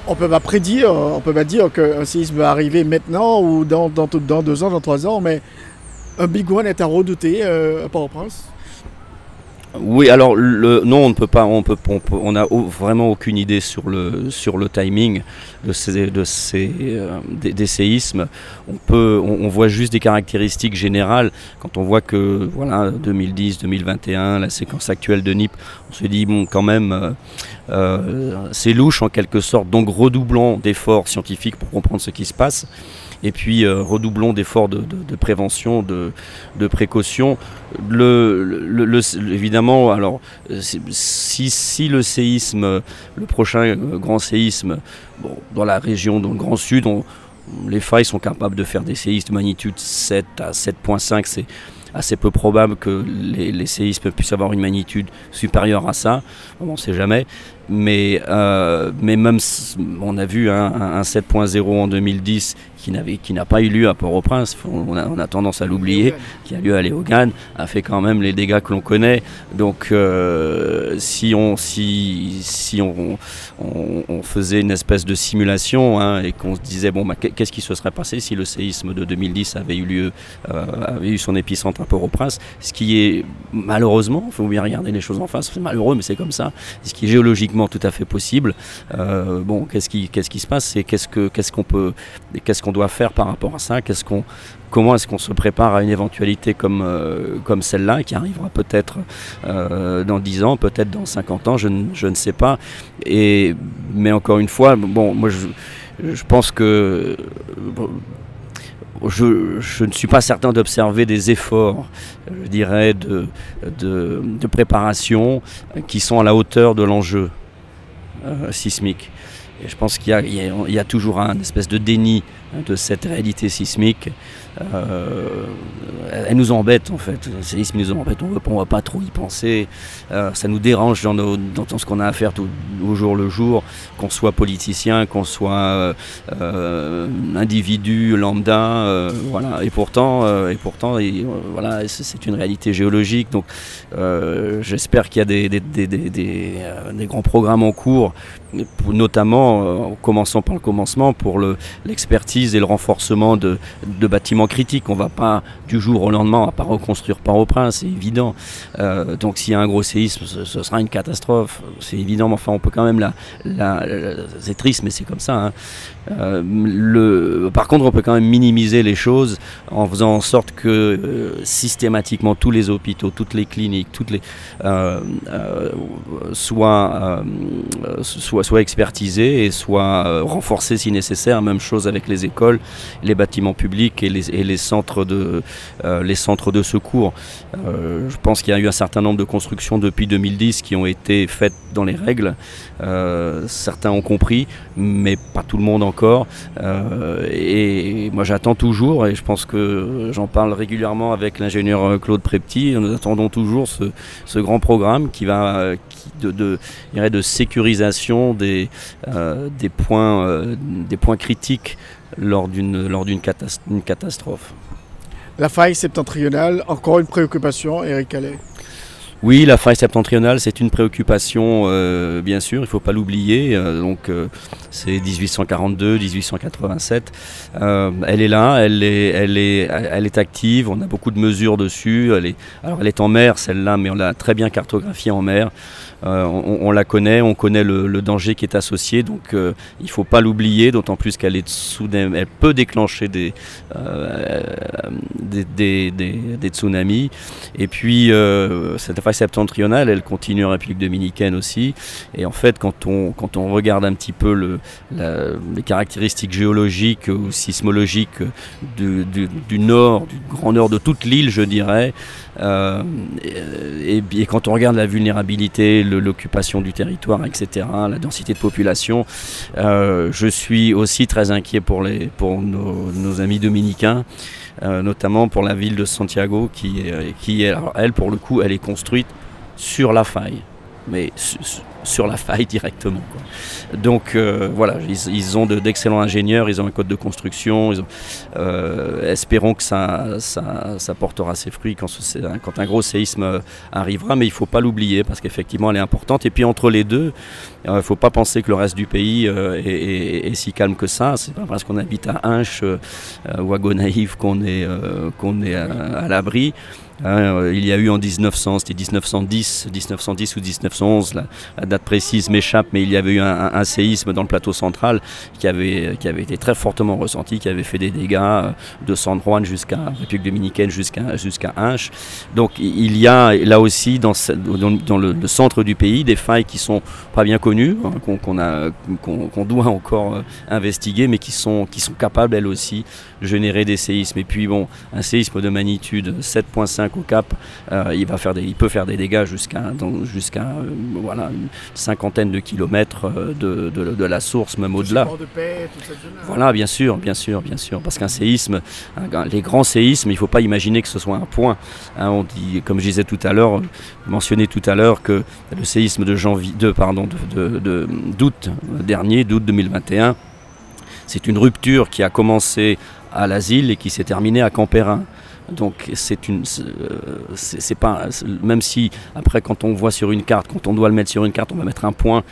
Speaker 1: On peut pas prédire, on peut pas dire qu'un séisme va arriver maintenant ou dans, deux ans, dans trois ans, mais un big one est à redouter euh, à Port-au-Prince
Speaker 8: Oui, alors non, on ne peut pas, on peut, on, a vraiment aucune idée sur le sur le timing de ces de ces euh, des, séismes. On peut, on, on voit juste des caractéristiques générales. Quand on voit que voilà 2010, 2021, la séquence actuelle de NIP, on se dit bon quand même euh, euh, c'est louche en quelque sorte. Donc redoublons d'efforts scientifiques pour comprendre ce qui se passe. Et puis euh, redoublons d'efforts de, prévention, de, précaution. Évidemment, alors si, le séisme, le prochain euh, grand séisme, dans la région, dans le Grand Sud, les failles sont capables de faire des séismes de magnitude 7 à 7.5. C'est assez peu probable que les séismes puissent avoir une magnitude supérieure à ça. On ne sait jamais. Mais, euh, mais même, on a vu un, un- un 7.0 en 2010 qui n'avait- qui n'a pas eu lieu à Port-au-Prince. On a, on a tendance à l'oublier qui a lieu à Léogane, a fait quand même les dégâts que l'on connaît. Donc euh, si on si, si on, on- on faisait une espèce de simulation hein, et qu'on se disait bon bah, qu'est- qu'est-ce qui se serait passé si le séisme de 2010 avait eu lieu euh, avait eu son épicentre à Port-au-Prince, ce qui est malheureusement, il faut bien regarder les choses en face, c'est malheureux mais c'est comme ça, ce qui est géologiquement tout à fait possible. Euh, bon, qu'est-ce qui qu'est-ce qui se passe C'est qu'est-ce que qu'est-ce qu'on peut qu'est-ce qu'on doit faire par rapport à ça? Qu'est-ce qu'on comment est-ce qu'on se prépare à une éventualité comme, euh, comme celle-là, qui arrivera peut-être euh, dans 10 ans, peut-être dans 50 ans, je, ne- je ne sais pas. Et, mais encore une fois, bon, moi je, je pense que je, je ne suis pas certain d'observer des efforts, je dirais, de, de, de préparation qui sont à la hauteur de l'enjeu sismique. Et je pense qu'il y, y y a toujours un espèce de déni de cette réalité sismique. Euh, elle nous embête en fait. Le séisme nous embête, on ne va pas trop y penser. Euh, ça nous dérange dans, nos- ce qu'on a à faire au jour le jour, qu'on soit politicien, qu'on soit euh, individu lambda. voilà. Et pourtant, et pourtant voilà, c'est une réalité géologique. Donc j'espère qu'il y a des, des, des, des- grands programmes en cours notamment en commençant par le commencement pour le- et le renforcement de, bâtiments critiques. On ne va pas du jour au lendemain, va pas reconstruire Port-au-Prince, c'est évident. Euh, donc s'il y a un gros séisme, ce, sera une catastrophe, c'est évident, mais enfin on peut quand même la- la- c'est triste, mais c'est comme ça. hein. Euh, par contre, on peut quand même minimiser les choses en faisant en sorte que euh, systématiquement tous les hôpitaux, toutes les cliniques, toutes les euh, soient, soient, expertisés et soient renforcés si nécessaire. Même chose avec les écoles, les bâtiments publics et les, centres de les centres de secours. Je pense qu'il y a eu un certain nombre de constructions depuis 2010 qui ont été faites dans les règles. Certains ont compris, mais pas tout le monde encore. Euh, et moi j'attends toujours, et je pense que j'en parle régulièrement avec l'ingénieur euh, Claude Prepti, nous attendons toujours ce, grand programme qui va de, de, sécurisation des, euh, points, des points critiques lors d'une catastrophe.
Speaker 1: La faille septentrionale, encore une préoccupation, Eric Calais.
Speaker 8: Oui, la faille septentrionale, c'est une préoccupation, euh, bien sûr, il ne faut pas l'oublier. euh, donc, euh, c'est 1842, 1887. Euh, elle est là, elle est, elle, est, elle est active, on a beaucoup de mesures dessus. Elle est, alors, elle est en mer, celle-là, mais on l'a très bien cartographiée en mer. Euh, on, la connaît, on connaît le, danger qui est associé, donc euh, il ne faut pas l'oublier, d'autant plus qu'elle est soudain, elle peut déclencher des, euh, des, des, des- tsunamis. Et puis cette faille septentrionale, elle continue en République dominicaine aussi. Et en fait, quand on, quand on regarde un petit peu les caractéristiques géologiques ou sismologiques du, du- du nord, du grand nord de toute l'île, je dirais, euh, et, quand on regarde la vulnérabilité, l'occupation du territoire, etc., la densité de population, euh, je suis aussi très inquiet pour, les, pour nos, amis dominicains, euh, notamment pour la ville de Santiago, qui, qui alors, elle, pour le coup, elle est construite sur la faille, mais su- su- sur la faille directement. Donc euh, voilà, ils, ont de- d'excellents ingénieurs, ils ont un code de construction, euh, espérons que ça, ça, portera ses fruits quand, un gros séisme euh, arrivera, mais il ne faut pas l'oublier parce qu'effectivement elle est importante. Et puis entre les deux, il ne faut pas penser que le reste du pays est, si calme que ça. C'est pas parce qu'on habite à Hinche ou à Gonaïve qu'on est, est à l'abri. Hein, il y a eu en 1900, c'était 1910, 1910 ou 1911, la, date précise m'échappe, mais il y avait eu un, séisme dans le plateau central qui avait, qui avait été très fortement ressenti, qui avait fait des dégâts euh, de San Juan jusqu'à République dominicaine jusqu'à jusqu'à. Donc il y a là aussi dans, dans, le, centre du pays des failles qui sont pas bien connues, hein, qu'on qu'on doit encore euh, investiguer, mais qui sont, qui sont capables elles aussi de générer des séismes. Et puis bon, un séisme de magnitude 7.5 au Cap, euh, il, va faire des, il peut faire des dégâts jusqu'à jusqu'à euh, voilà, une cinquantaine de kilomètres euh, de, de, la source, même au-delà. Voilà, bien sûr, bien sûr, bien sûr. Parce qu'un séisme, les grands séismes, il ne faut pas imaginer que ce soit un point. Hein. on dit, comme je disais tout à l'heure, mentionné tout à l'heure que le séisme de janvier, de, pardon, d'août dernier, d'août 2021, c'est une rupture qui a commencé à l'asile et qui s'est terminée à Campérin. Donc c'est une, c'est pas, même si après quand on voit sur une carte, quand on doit le mettre sur une carte, on va mettre un point,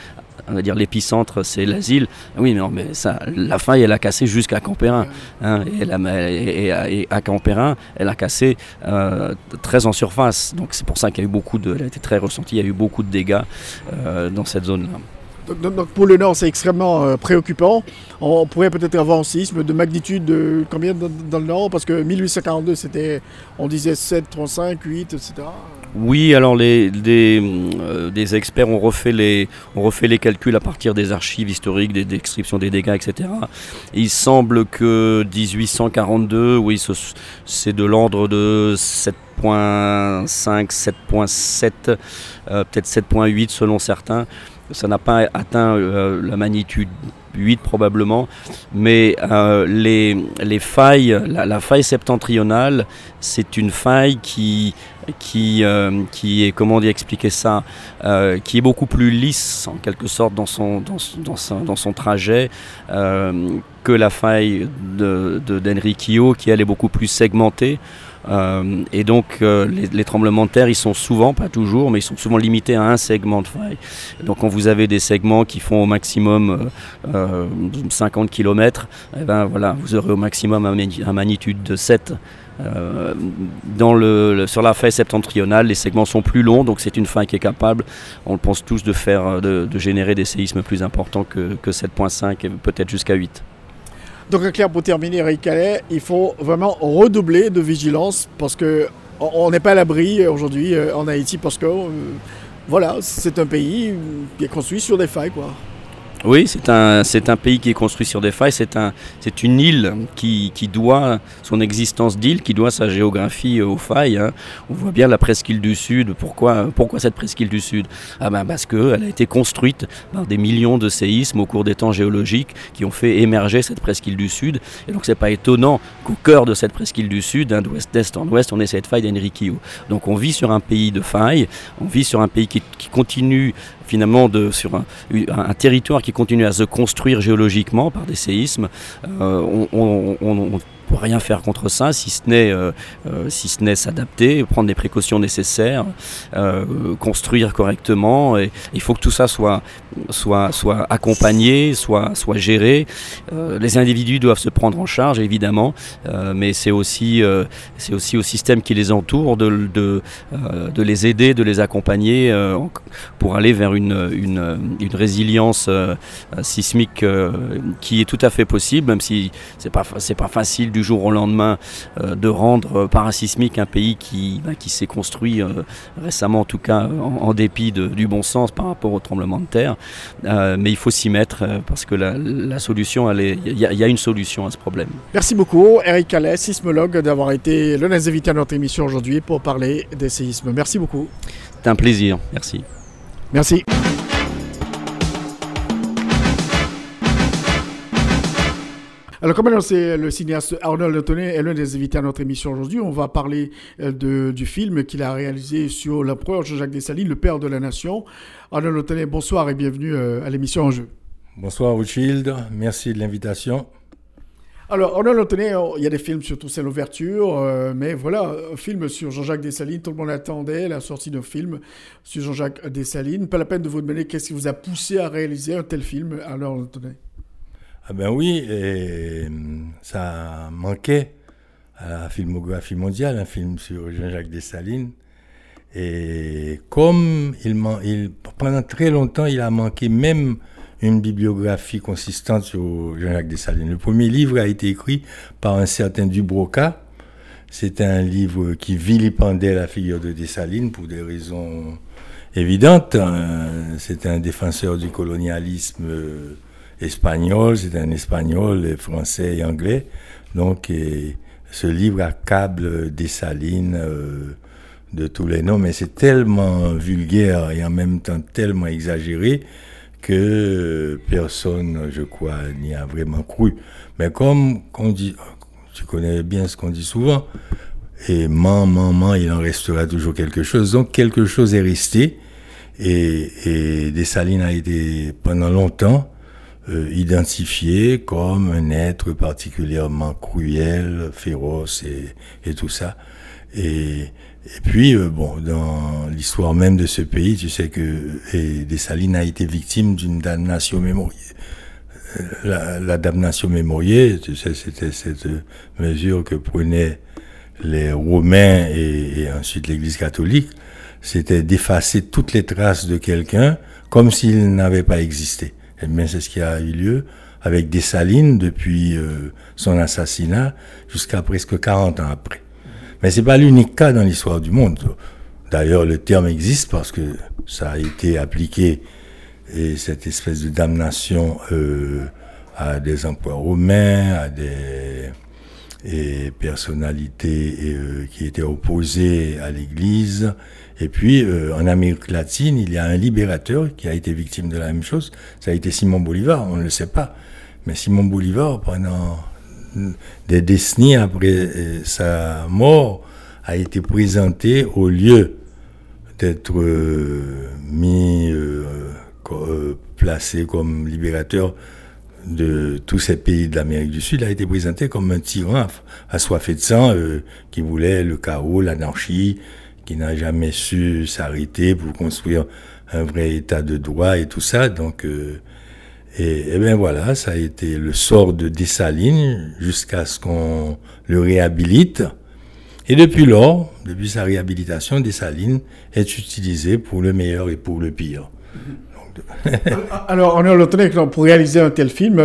Speaker 8: on va dire l'épicentre c'est l'asile. Oui, mais non, mais ça, la faille elle a cassé jusqu'à Campérin, hein, et, à Campérin elle a cassé euh, très en surface. Donc c'est pour ça qu'il y a eu beaucoup de, elle a été très ressentie, il y a eu beaucoup de dégâts euh, dans cette zone
Speaker 1: Donc, pour le Nord, c'est extrêmement euh, préoccupant. On pourrait peut-être avoir un séisme de magnitude de combien dans, le Nord? Parce que 1842, c'était, on disait 7, 35, 8, etc.
Speaker 8: Oui, alors les, euh, experts ont refait, les, ont refait les calculs à partir des archives historiques, des descriptions des dégâts, etc. il semble que 1842, oui, c'est de l'ordre de 7.5, 7.7, euh, peut-être 7.8 selon certains ça n'a pas atteint euh, la magnitude 8 probablement, mais euh, les, les, failles, la, faille septentrionale, c'est une faille qui, qui, euh, qui est, comment dire, expliquer ça, qui est beaucoup plus lisse en quelque sorte dans son, dans, dans dans son trajet que la faille d'Enriquillo, de, qui elle est beaucoup plus segmentée. Euh, et donc euh, les, tremblements de terre, ils sont souvent, pas toujours, mais ils sont souvent limités à un segment de faille. Donc quand vous avez des segments qui font au maximum 50 euh, km, eh ben, voilà, vous aurez au maximum un, magnitude de 7. dans le, sur la faille septentrionale, les segments sont plus longs, donc c'est une faille qui est capable, on le pense tous, de, faire, de, générer des séismes plus importants que, que 7.5 et peut-être jusqu'à 8.
Speaker 1: Donc, clair, pour terminer, Eric Calais, il faut vraiment redoubler de vigilance parce que on n'est pas à l'abri aujourd'hui euh, en Haïti parce que euh, voilà, c'est un pays qui est construit sur des failles, quoi.
Speaker 8: Oui, c'est un, c'est un pays qui est construit sur des failles, c'est, un, c'est une île qui, qui doit son existence d'île, qui doit sa géographie aux failles. Hein. On voit bien la presqu'île du Sud. Pourquoi, pourquoi cette presqu'île du Sud? Ah ben Parce qu'elle a été construite par des millions de séismes au cours des temps géologiques qui ont fait émerger cette presqu'île du Sud. Et donc c'est pas étonnant qu'au cœur de cette presqu'île du Sud, hein, d'ouest est en ouest, on ait cette faille d'Enriquillo. Donc on vit sur un pays de failles, on vit sur un pays qui, qui continue finalement sur un, territoire qui continue à se construire géologiquement par des séismes. Euh, on, peut rien faire contre ça, si ce n'est euh, euh, s'adapter, prendre les précautions nécessaires, construire correctement. Il faut que tout ça soit soit soit accompagné, soit soit géré. les individus doivent se prendre en charge évidemment, mais c'est aussi c'est aussi au système qui les entoure de les aider, de les accompagner pour aller vers une résilience sismique qui est tout à fait possible, même si c'est pas pas facile du jour au lendemain euh, de rendre euh, parasismique un pays qui, qui s'est construit euh, récemment, en tout cas en, dépit du bon sens par rapport au tremblement de terre. Mais il faut s'y mettre parce que la, solution, il y, a une solution à ce problème.
Speaker 1: Merci beaucoup, Eric Calais, sismologue, d'avoir été l'un des invités à notre émission aujourd'hui pour parler des séismes. Merci beaucoup.
Speaker 8: C'est un plaisir. Merci.
Speaker 1: Merci. Alors, comme annoncé, le cinéaste Arnold Letonnet est l'un des invités à notre émission aujourd'hui. On va parler euh, de, du film qu'il a réalisé sur l'empereur Jean-Jacques Dessalines, le père de la nation. Arnold Letonnet, bonsoir et bienvenue euh, à l'émission En Jeu.
Speaker 9: Bonsoir, Rothschild. Merci de l'invitation.
Speaker 1: Alors, Arnold Letonnet, il y a des films sur l'ouverture, euh, mais voilà, un film sur Jean-Jacques Dessalines, tout le monde attendait la sortie d'un film sur Jean-Jacques Dessalines. Pas la peine de vous demander qu'est-ce qui vous a poussé à réaliser un tel film, Arnold Letonnet.
Speaker 9: Ah ben oui, et ça manquait à la filmographie mondiale, un film sur Jean-Jacques Dessalines. Et comme il, pendant très longtemps, il a manqué même une bibliographie consistante sur Jean-Jacques Dessalines. Le premier livre a été écrit par un certain Dubroca. C'était un livre qui vilipendait la figure de Dessalines pour des raisons évidentes. Euh, c'était un défenseur du colonialisme euh, espagnol, c'était un espagnol, français et anglais. Donc, ce livre accable Dessalines euh, de tous les noms, mais c'est tellement vulgaire et en même temps tellement exagéré que personne, je crois, n'y a vraiment cru. Mais comme on dit, tu connais bien ce qu'on dit souvent, et man, man, man, il en restera toujours quelque chose. Donc quelque chose est resté, et, et Dessalines a été pendant longtemps euh, identifié comme un être particulièrement cruel, féroce et, et tout ça. Et, et puis, euh, bon, dans l'histoire même de ce pays, tu sais que et Dessalines a été victime d'une damnation mémorielle. Euh, la, la, damnation mémorielle, tu sais, c'était cette mesure que prenaient les Romains et, et ensuite l'Église catholique, c'était d'effacer toutes les traces de quelqu'un comme s'il n'avait pas existé. Eh bien, c'est ce qui a eu lieu avec Dessalines depuis euh, son assassinat jusqu'à presque 40 ans après. Mais c'est pas l'unique cas dans l'histoire du monde. D'ailleurs, le terme existe parce que ça a été appliqué et cette espèce de damnation euh, à des emplois romains, à des personnalités euh, qui étaient opposées à l'Église. Et puis, euh, en Amérique latine, il y a un libérateur qui a été victime de la même chose. Ça a été Simon Bolivar, on ne le sait pas. Mais Simon Bolivar, pendant des décennies après euh, sa mort, a été présenté au lieu d'être euh, mis, placé comme libérateur de tous ces pays de l'Amérique du Sud, a été présenté comme un tyran assoiffé de sang qui voulait le chaos, l'anarchie, qui n'a jamais su s'arrêter pour construire un vrai état de droit et tout ça. Donc, et, et bien voilà, ça a été le sort de Dessalines jusqu'à ce qu'on le réhabilite. Et depuis lors, depuis sa réhabilitation, Dessalines est utilisé pour le meilleur et pour le pire.
Speaker 1: Alors, on est retenu que pour réaliser un tel film,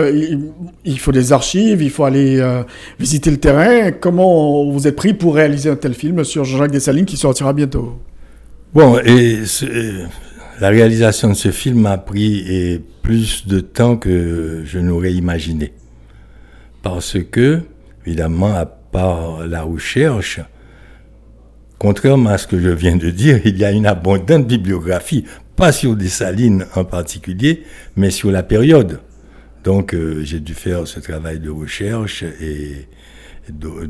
Speaker 1: il, faut des archives, il faut aller euh, visiter le terrain. Comment vous êtes pris pour réaliser un tel film sur Jean-Jacques Dessalines qui sortira bientôt?
Speaker 9: Bon, et la réalisation de ce film a pris plus de temps que je n'aurais imaginé. Parce que, évidemment, à part la recherche, contrairement à ce que je viens de dire, il y a une abondante bibliographie, pas sur des salines en particulier, mais sur la période. Donc euh, j'ai dû faire ce travail de recherche et de,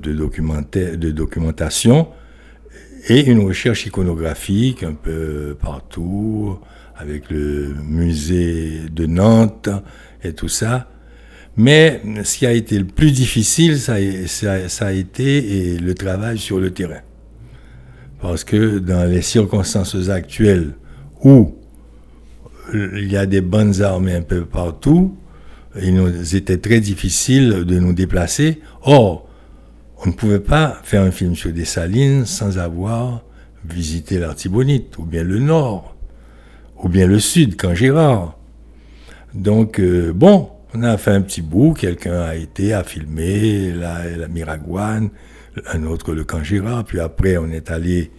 Speaker 9: documentation et une recherche iconographique un peu partout, avec le musée de Nantes et tout ça. Mais ce qui a été le plus difficile, ça, a été le travail sur le terrain. Parce que dans les circonstances actuelles où il y a des bonnes armées un peu partout, il nous était très difficile de nous déplacer. Or, on ne pouvait pas faire un film sur des salines sans avoir visité l'Artibonite, ou bien le nord, ou bien le sud, quand. Donc, euh, bon, on a fait un petit bout, quelqu'un a été à filmer la, Miraguane, un autre le camp Gérard, puis après on est allé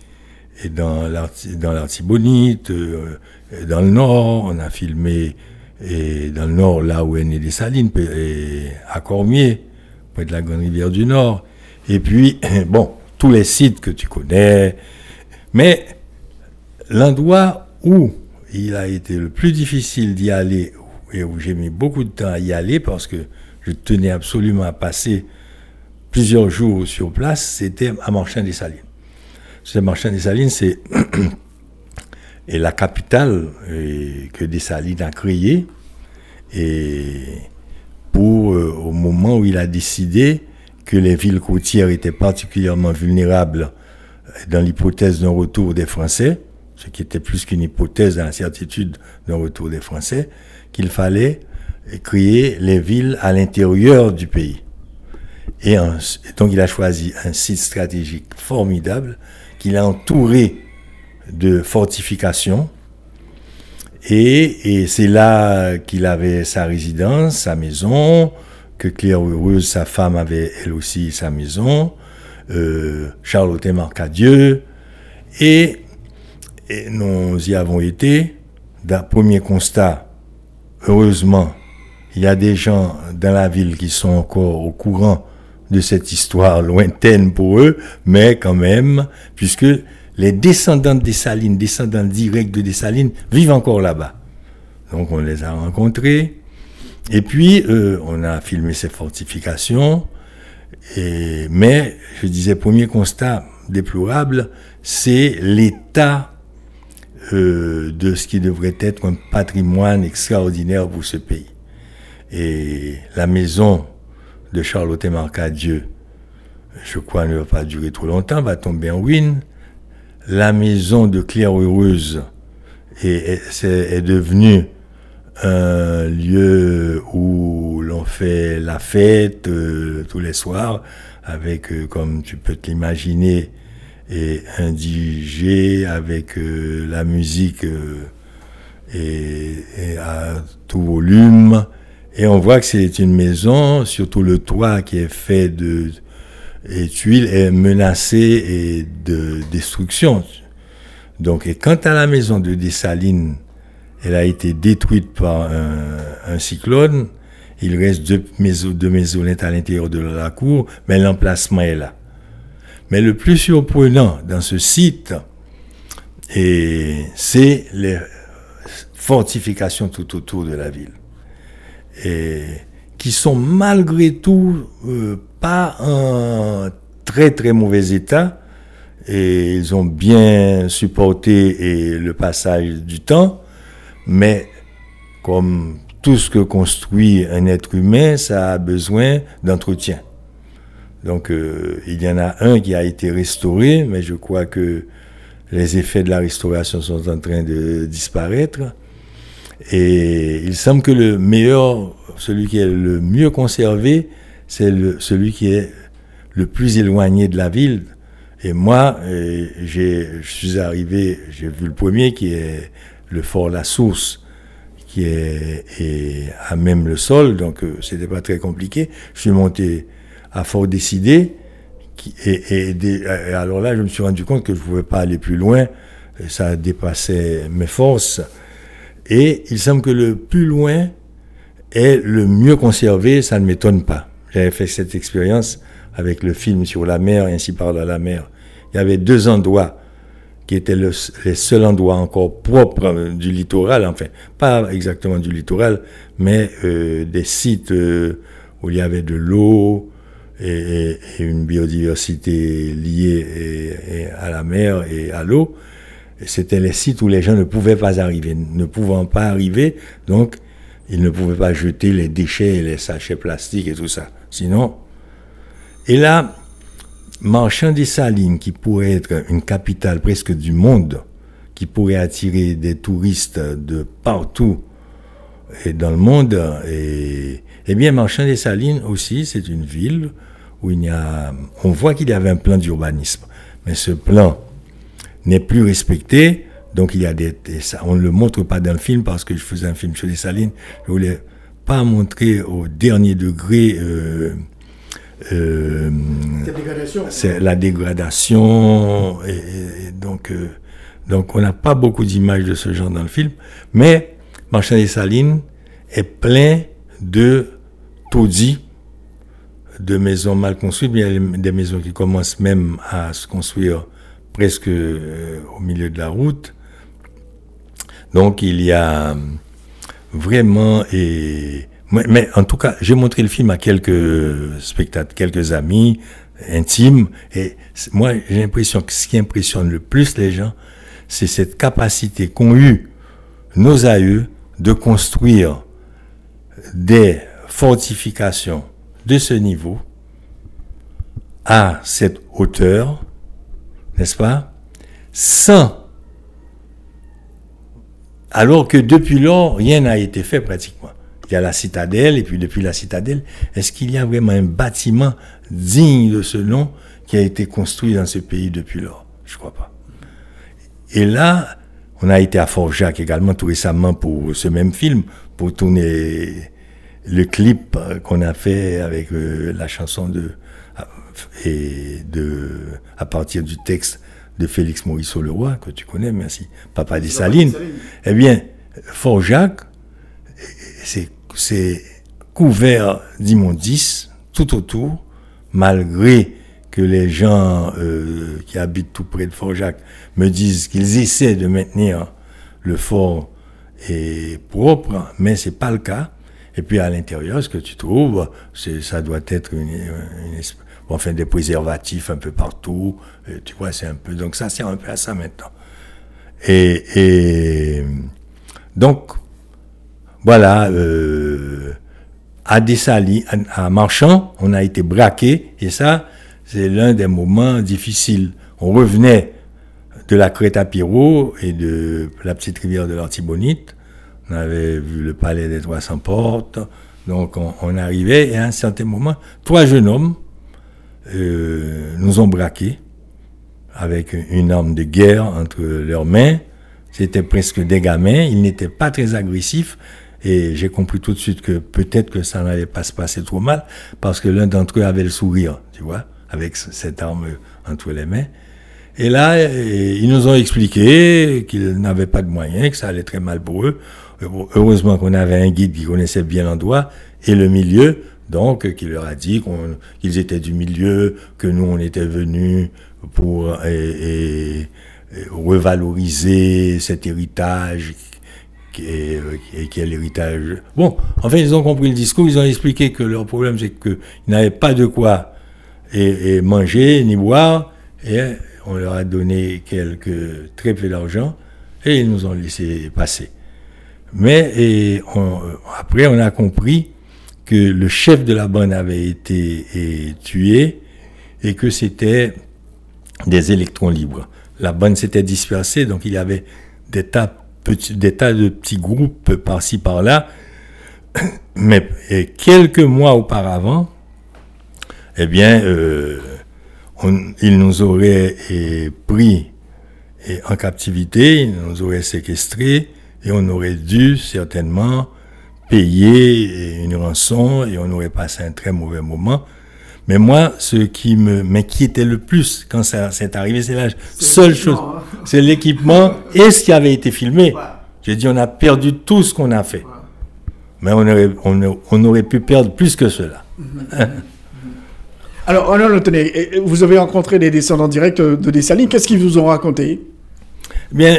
Speaker 9: dans l'Artibonite, euh, dans le nord, on a filmé et dans le nord, là où est né des Salines, et à Cormier, près de la Grande Rivière du Nord. Et puis, bon, tous les sites que tu connais. Mais l'endroit où il a été le plus difficile d'y aller et où j'ai mis beaucoup de temps à y aller parce que je tenais absolument à passer plusieurs jours sur place, c'était à Marchand des Salines. C'est Marchand des Salines, c'est et la capitale que des Salines a créée et pour euh, au moment où il a décidé que les villes côtières étaient particulièrement vulnérables dans l'hypothèse d'un retour des Français, ce qui était plus qu'une hypothèse dans la certitude d'un retour des Français, qu'il fallait créer les villes à l'intérieur du pays. Et donc il a choisi un site stratégique formidable qu'il a entouré de fortifications. Et, c'est là qu'il avait sa résidence, sa maison, que Claire Heureuse, sa femme, avait elle aussi sa maison. Euh, Charlotte Marcadieu. Et, et nous y avons été. D'un premier constat, heureusement, il y a des gens dans la ville qui sont encore au courant de cette histoire lointaine pour eux, mais quand même, puisque les descendants de Dessalines, descendants directs de Dessalines, vivent encore là-bas. Donc on les a rencontrés. Et puis, euh, on a filmé ces fortifications. Et, mais, je disais, premier constat déplorable, c'est l'état euh, de ce qui devrait être un patrimoine extraordinaire pour ce pays. Et la maison de Charlotte Marcadieu, je crois, ne va pas durer trop longtemps, va tomber en ruine. La maison de Claire Heureuse est, devenue un lieu où l'on fait la fête euh, tous les soirs, avec, euh, comme tu peux t'imaginer, et un DJ avec euh, la musique et, à tout volume. Et on voit que c'est une maison, surtout le toit qui est fait de tuiles est menacé et de destruction. Donc, et quant à la maison de Dessalines, elle a été détruite par un, cyclone. Il reste deux, maisons, deux maisonnettes à l'intérieur de la cour, mais l'emplacement est là. Mais le plus surprenant dans ce site, c'est les fortifications tout autour de la ville qui sont malgré tout euh, pas en très très mauvais état et ils ont bien supporté et le passage du temps, mais comme tout ce que construit un être humain, ça a besoin d'entretien. Donc euh, il y en a un qui a été restauré, mais je crois que les effets de la restauration sont en train de disparaître. Et il semble que le meilleur, celui qui est le mieux conservé, c'est celui qui est le plus éloigné de la ville. Et moi, je suis arrivé, j'ai vu le premier qui est le fort La Source, qui est, à même le sol, donc euh, c'était pas très compliqué. Je suis monté à Fort Décidé, et, et, alors là, je me suis rendu compte que je ne pouvais pas aller plus loin, ça dépassait mes forces. Et il semble que le plus loin est le mieux conservé, ça ne m'étonne pas. J'avais fait cette expérience avec le film sur la mer, ainsi par la mer. Il y avait deux endroits qui étaient les seuls endroits encore propres du littoral, enfin, pas exactement du littoral, mais euh, des sites euh, où il y avait de l'eau et, une biodiversité liée à la mer et à l'eau c'était les sites où les gens ne pouvaient pas arriver. Ne pouvant pas arriver, donc ils ne pouvaient pas jeter les déchets et les sachets plastiques et tout ça. Sinon, et là, Marchand des Salines, qui pourrait être une capitale presque du monde, qui pourrait attirer des touristes de partout et dans le monde, et, eh bien, Marchand des Salines aussi, c'est une ville où il y a, on voit qu'il y avait un plan d'urbanisme. Mais ce plan, n'est plus respecté. Donc il y a des, on ne le montre pas dans le film parce que je faisais un film sur les salines. Je voulais pas montrer au dernier degré euh, euh, c'est la dégradation et, donc euh, donc on n'a pas beaucoup d'images de ce genre dans le film, mais Marchand des Salines est plein de taudis, de maisons mal construites, il y a des maisons qui commencent même à se construire presque euh, au milieu de la route. Donc il y a vraiment et mais en tout cas, j'ai montré le film à quelques spectateurs, quelques amis intimes et moi j'ai l'impression que ce qui impressionne le plus les gens, c'est cette capacité qu'ont eu nos aïeux de construire des fortifications de ce niveau à cette hauteur n'est-ce pas? Sans. Alors que depuis lors, rien n'a été fait pratiquement. il y a la citadelle, et puis depuis la citadelle, est-ce qu'il y a vraiment un bâtiment digne de ce nom qui a été construit dans ce pays depuis lors? Je crois pas. Et là, on a été à Fort-Jacques également tout récemment pour ce même film, pour tourner le clip qu'on a fait avec euh, la chanson de et de à partir du texte de Félix Morisseau Leroy que tu connais, merci, Papa des Salines. Eh bien, Fort-Jacques, c'est couvert d'immondices tout autour, malgré que les gens euh, qui habitent tout près de Fort-Jacques me disent qu'ils essaient de maintenir le fort est propre, mais c'est pas le cas. Et puis à l'intérieur, ce que tu trouves, ça doit être une, enfin des préservatifs un peu partout. tu vois, c'est un peu donc ça sert un peu à ça maintenant. Et, donc voilà, euh, à Dessali, à, Marchand, on a été braqué et ça, c'est l'un des moments difficiles. On revenait de la crête à Pirot et de la petite rivière de l'Artibonite. On avait vu le palais des 300 portes. Donc on, arrivait et à un certain moment, trois jeunes hommes euh, nous ont braqués avec une arme de guerre entre leurs mains. C'était presque des gamins. Ils n'étaient pas très agressifs. Et j'ai compris tout de suite que peut-être que ça n'allait pas se passer trop mal parce que l'un d'entre eux avait le sourire, tu vois avec cette arme entre les mains. Et là, ils nous ont expliqué qu'ils n'avaient pas de moyens, que ça allait très mal pour eux. Heureusement qu'on avait un guide qui connaissait bien l'endroit et le milieu, donc qui leur a dit qu'ils étaient du milieu, que nous on était venus pour revaloriser cet héritage qui est, qui est l'héritage. Bon, en fait, ils ont compris le discours, ils ont expliqué que leur problème c'est qu'ils n'avaient pas de quoi et, manger ni boire. Et on leur a donné quelques très peu d'argent et ils nous ont laissé passer. Mais et après, on a compris que le chef de la bande avait été tué et que c'était des électrons libres. La bande s'était dispersée, donc il y avait des tas, de petits groupes par-ci par-là. Mais quelques mois auparavant, eh bien, euh, il nous aurait pris en captivité, il nous aurait séquestré et on aurait dû certainement payer une rançon et on aurait passé un très mauvais moment. Mais moi, ce qui me m'inquiétait le plus quand ça s'est arrivé, c'est la seule chose. C'est l'équipement et ce qui avait été filmé. J'ai dit, on a perdu tout ce qu'on a fait. Mais on aurait, on, aurait pu perdre plus que cela.
Speaker 1: Alors, oh tenez, vous avez rencontré des descendants directs de Dessalines. Qu'est-ce qu'ils vous ont raconté?
Speaker 9: Bien,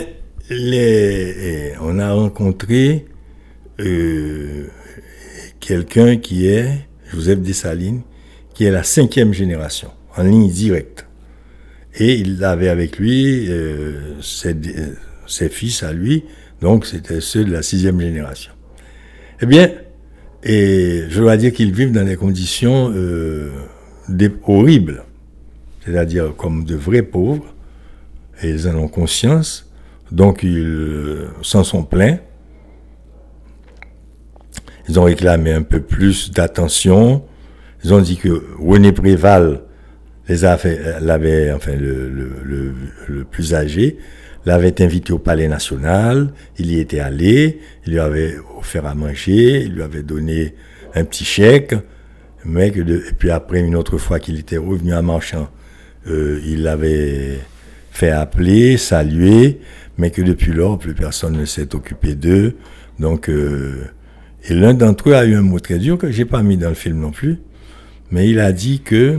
Speaker 9: les, on a rencontré euh, quelqu'un qui est Joseph Dessalines, qui est la cinquième génération, en ligne directe. Et il avait avec lui euh, ses, fils à lui, donc c'était ceux de la sixième génération. Eh bien, et je dois dire qu'ils vivent dans des conditions euh, horribles, c'est-à-dire comme de vrais pauvres, et ils en ont conscience, donc ils euh, s'en sont plaints. Ils ont réclamé un peu plus d'attention. Ils ont dit que René Préval les fait, l'avait, enfin le, le, le, plus âgé, l'avait invité au Palais National. Il y était allé. Il lui avait offert à manger. Il lui avait donné un petit chèque mais que et puis après une autre fois qu'il était revenu à Marchand, euh, il l'avait fait appeler, saluer, mais que depuis lors plus personne ne s'est occupé d'eux. Donc euh, et l'un d'entre eux a eu un mot très dur que j'ai pas mis dans le film non plus, mais il a dit que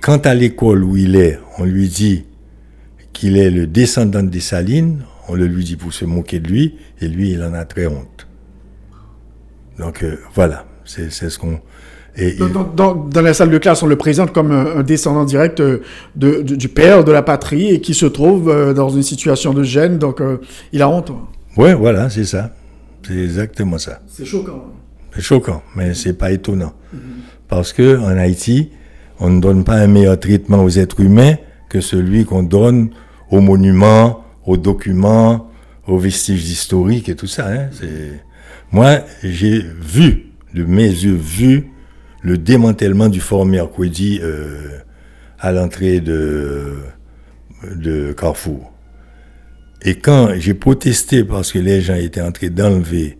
Speaker 9: quand à l'école où il est, on lui dit qu'il est le descendant des Salines, on le lui dit pour se moquer de lui, et lui il en a très honte. Donc euh, voilà, c'est ce qu'on
Speaker 1: dans, la salle de classe, on le présente comme un, descendant direct euh, de, du père de la patrie et qui se trouve euh, dans une situation de gêne, donc euh, il a honte.
Speaker 9: Oui, voilà, c'est ça. C'est exactement ça.
Speaker 1: C'est choquant.
Speaker 9: C'est choquant, mais c'est pas étonnant. Mhm. Parce que en Haïti, on ne donne pas un meilleur traitement aux êtres humains que celui qu'on donne aux monuments, aux documents, aux vestiges historiques et tout ça. Hein. Moi, j'ai vu, de mes yeux, vu le démantèlement du fort Mercredi euh, à l'entrée de, de Carrefour. Et quand j'ai protesté parce que les gens étaient en train d'enlever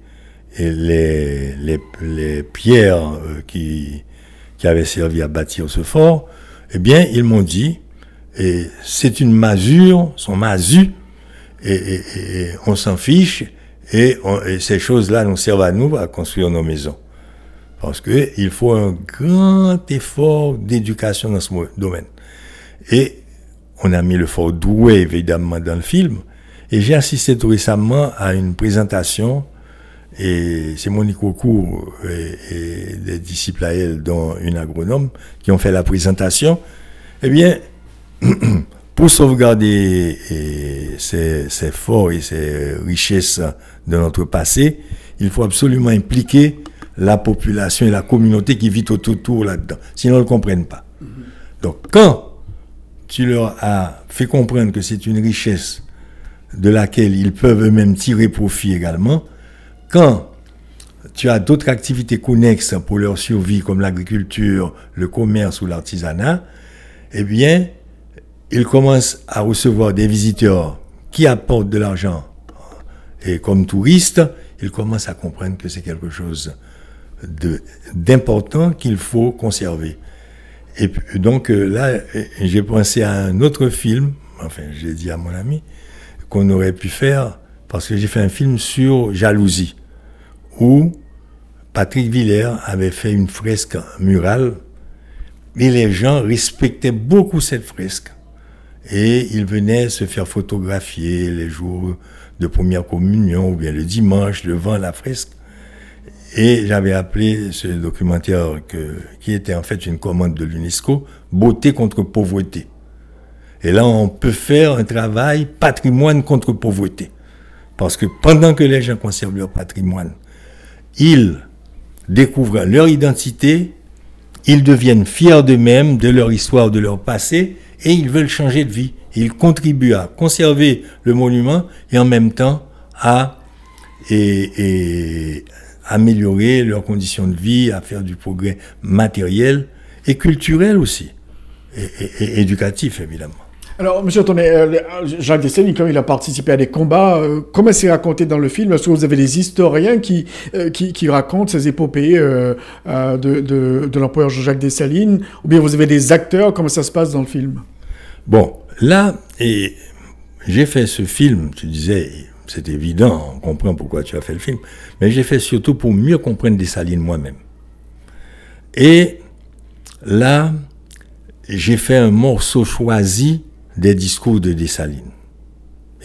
Speaker 9: les, les, les, pierres euh, qui, qui avaient servi à bâtir ce fort, eh bien, ils m'ont dit, et c'est une masure, son masu, et, on s'en fiche, et, ces choses-là nous servent à nous à construire nos maisons. Parce qu'il faut un grand effort d'éducation dans ce domaine. Et on a mis le fort doué, évidemment, dans le film. Et j'ai assisté tout récemment à une présentation, et c'est Monique Aucourt et, des disciples à elle, dont une agronome, qui ont fait la présentation. Eh bien, pour sauvegarder ces, ces, forts et ces richesses de notre passé, il faut absolument impliquer la population et la communauté qui vit autour là-dedans. Sinon, ils ne comprennent pas. Donc, quand tu leur as fait comprendre que c'est une richesse de laquelle ils peuvent eux-mêmes tirer profit également, quand tu as d'autres activités connexes pour leur survie, comme l'agriculture, le commerce ou l'artisanat, eh bien, ils commencent à recevoir des visiteurs qui apportent de l'argent. Et comme touristes, ils commencent à comprendre que c'est quelque chose d'important qu'il faut conserver. Et donc euh, là, j'ai pensé à un autre film, enfin j'ai dit à mon ami, qu'on aurait pu faire, parce que j'ai fait un film sur jalousie, où Patrick Villers avait fait une fresque murale, et les gens respectaient beaucoup cette fresque. Et ils venaient se faire photographier les jours de première communion ou bien le dimanche devant la fresque. Et j'avais appelé ce documentaire qui était en fait une commande de l'UNESCO, Beauté contre pauvreté. Et là, on peut faire un travail patrimoine contre pauvreté. Parce que pendant que les gens conservent leur patrimoine, ils découvrent leur identité, ils deviennent fiers d'eux-mêmes, de leur histoire, de leur passé, et ils veulent changer de vie. Ils contribuent à conserver le monument et en même temps à améliorer leurs conditions de vie, à faire du progrès matériel et culturel aussi, et éducatif évidemment.
Speaker 1: Alors, Monsieur Tonnet, euh, Jacques Dessalines, quand il a participé à des combats, euh, comment c'est raconté dans le film? Est-ce que vous avez des historiens qui, euh, qui, racontent ces épopées de, de, de l'empereur Jacques Dessalines Ou bien vous avez des acteurs? Comment ça se passe dans le film?
Speaker 9: Bon, là, et j'ai fait ce film, tu disais, c'est évident, on comprend pourquoi tu as fait le film, mais j'ai fait surtout pour mieux comprendre Dessalines moi-même. Et là, j'ai fait un morceau choisi des discours de Dessalines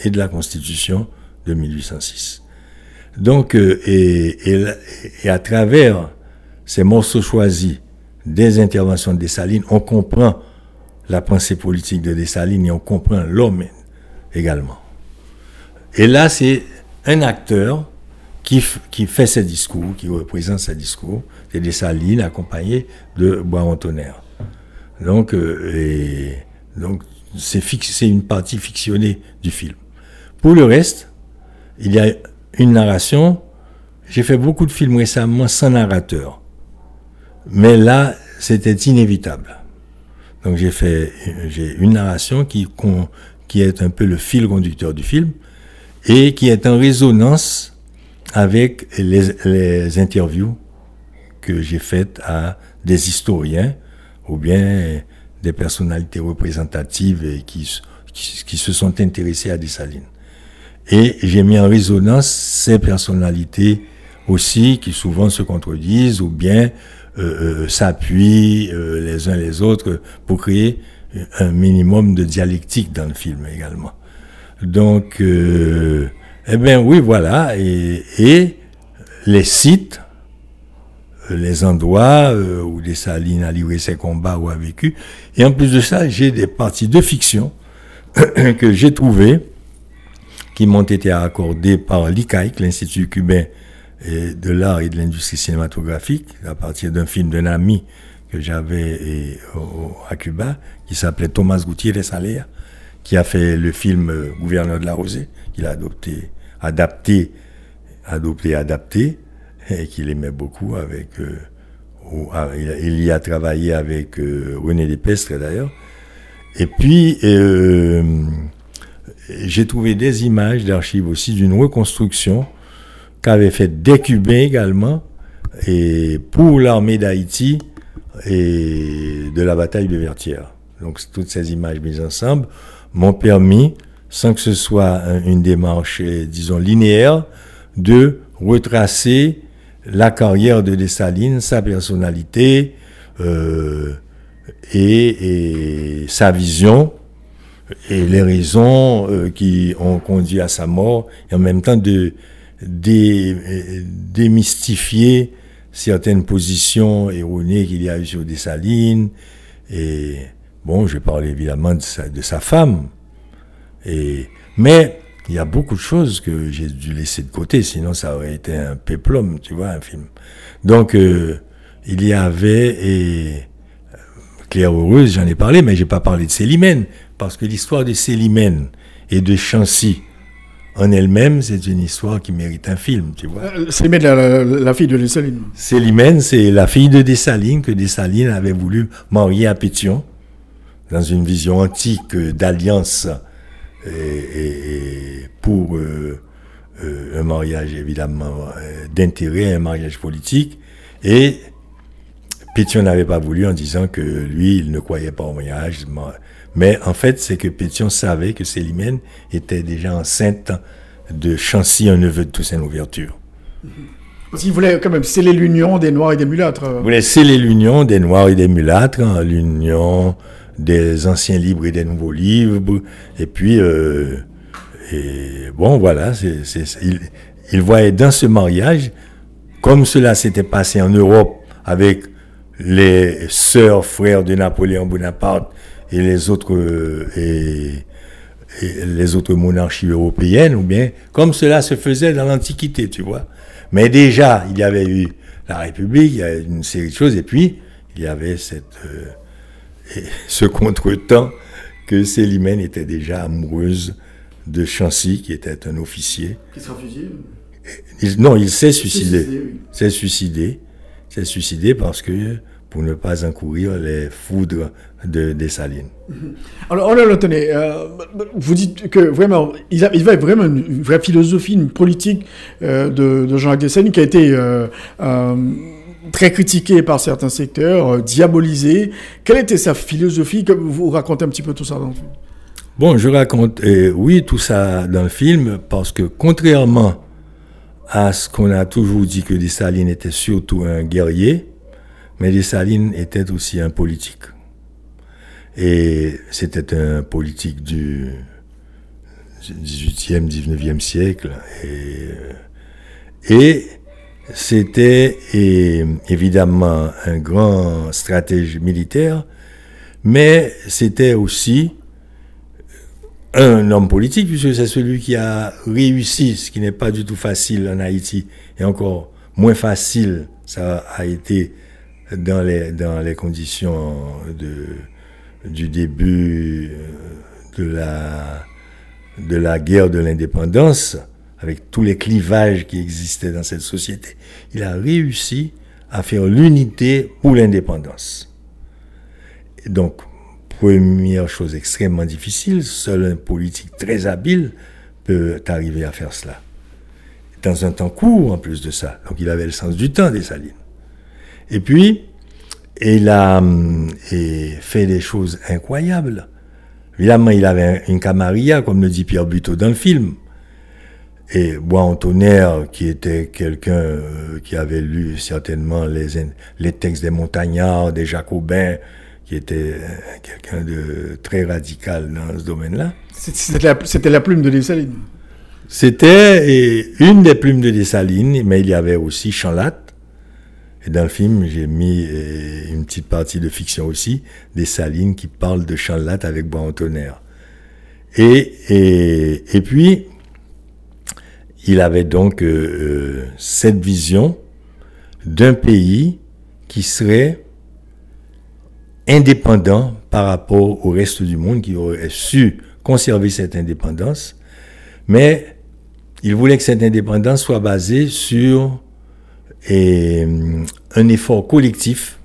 Speaker 9: et de la Constitution de 1806. Donc, euh, et, à travers ces morceaux choisis des interventions de Dessalines, on comprend la pensée politique de Dessalines et on comprend l'homme également. Et là, c'est un acteur qui, fait ses discours, qui représente ses discours, c'est Dessalines accompagné de Bois-Tonnerre. Donc, euh, c'est une partie fictionnée du film. Pour le reste, il y a une narration. J'ai fait beaucoup de films récemment sans narrateur. Mais là, c'était inévitable. Donc j'ai fait j'ai une narration qui, qui est un peu le fil conducteur du film et qui est en résonance avec les, les interviews que j'ai faites à des historiens ou bien des personnalités représentatives qui, qui, se sont intéressées à Dessalines. Et j'ai mis en résonance ces personnalités aussi qui souvent se contredisent ou bien euh, euh, s'appuient euh, les uns les autres pour créer un minimum de dialectique dans le film également. Donc, eh bien oui, voilà. Et les sites les endroits euh, où Dessalines a livré ses combats ou a vécu. Et en plus de ça, j'ai des parties de fiction que j'ai trouvées qui m'ont été accordées par l'ICAIC, l'Institut cubain de l'art et de l'industrie cinématographique, à partir d'un film d'un ami que j'avais à Cuba, qui s'appelait Thomas Gutiérrez Alea, qui a fait le film euh, Gouverneur de la Rosée, qu'il a adopté, adapté, adopté, adapté, et qu'il aimait beaucoup avec. Ah, il, y a travaillé avec René Despestre d'ailleurs. Et puis, j'ai trouvé des images d'archives aussi d'une reconstruction qu'avait fait des Cubains également, et pour l'armée d'Haïti et de la bataille de Vertières. Donc toutes ces images mises ensemble m'ont permis, sans que ce soit une démarche, disons, linéaire, de retracer la carrière de Dessalines, sa personnalité euh, et, sa vision et les raisons euh, qui ont conduit à sa mort, et en même temps de, démystifier certaines positions erronées qu'il y a eu sur Dessalines. Et bon, je parle évidemment de sa, de sa femme. Et, mais il y a beaucoup de choses que j'ai dû laisser de côté, sinon ça aurait été un péplum, tu vois, un film. Donc, euh, il y avait, et Claire Heureuse, j'en ai parlé, mais j'ai pas parlé de Célimène, parce que l'histoire de Célimène et de Chancy, en elle-même, c'est une histoire qui mérite un film, tu vois.
Speaker 1: Euh, Célimène, la, fille de Dessalines.
Speaker 9: Célimène, c'est la fille de Dessalines que Dessalines avait voulu marier à Pétion, dans une vision antique d'alliance et, pour euh, euh, un mariage évidemment d'intérêt, un mariage politique. Et Pétion n'avait pas voulu en disant que lui, il ne croyait pas au mariage. Mais en fait, c'est que Pétion savait que Célimène était déjà enceinte de Chancy, un neveu de Toussaint Louverture.
Speaker 1: Parce qu'il voulait quand même sceller l'union des Noirs et des Mulâtres. Il
Speaker 9: voulait sceller l'union des Noirs et des Mulâtres, hein, l'union des anciens libres et des nouveaux livres. Et puis, euh, et bon, voilà, il, il voyait dans ce mariage, comme cela s'était passé en Europe avec les sœurs, frères de Napoléon Bonaparte et les autres euh, et, les autres monarchies européennes, ou bien comme cela se faisait dans l'Antiquité, tu vois. Mais déjà, il y avait eu la République, il y a une série de choses, et puis il y avait cette, euh, ce contretemps que Célimène était déjà amoureuse de Chancy, qui était un officier.
Speaker 1: Qui s'est refusé
Speaker 9: Non, il s'est suicidé. S'est suicidé. S'est suicidé parce que pour ne pas encourir les foudres de Dessalines.
Speaker 1: Mhm. Alors, on a tenez, euh, vous dites que vraiment, il, a, il va vraiment une, vraie philosophie, une politique euh, de, Jean-Jacques Dessalines qui a été euh, très critiquée par certains secteurs, diabolisée. Quelle était sa philosophie? Vous racontez un petit peu tout ça dans le film.
Speaker 9: Bon, je raconte, oui, tout ça dans le film, parce que contrairement à ce qu'on a toujours dit que Dessalines était surtout un guerrier, mais Dessalines était aussi un politique. Et c'était un politique du 18e, 19e siècle. Et, et c'était évidemment un grand stratège militaire, mais c'était aussi un homme politique, puisque c'est celui qui a réussi, ce qui n'est pas du tout facile en Haïti, et encore moins facile, ça a été dans les, conditions du début euh, de la guerre de l'indépendance, avec tous les clivages qui existaient dans cette société, il a réussi à faire l'unité pour l'indépendance. Donc, première chose extrêmement difficile, seul un politique très habile peut arriver à faire cela. Dans un temps court en plus de ça. Donc il avait le sens du temps des Salines. Et puis, il a hum, fait des choses incroyables. Évidemment, il avait une camarilla, comme le dit Pierre Buteau dans le film. Et Bois Antonnerre, qui était quelqu'un euh, qui avait lu certainement les, les textes des montagnards, des jacobins, qui était euh, quelqu'un de très radical dans ce domaine-là.
Speaker 1: C'était la, plume de Dessalines.
Speaker 9: C'était une des plumes de Dessalines, mais il y avait aussi Chanlat, et dans le film, j'ai mis euh, une petite partie de fiction aussi, des salines qui parlent de champ avec bois en tonnerre. Et, et, et puis, il avait donc euh, euh, cette vision d'un pays qui serait indépendant par rapport au reste du monde, qui aurait su conserver cette indépendance, mais il voulait que cette indépendance soit basée sur hum, un effort collectif.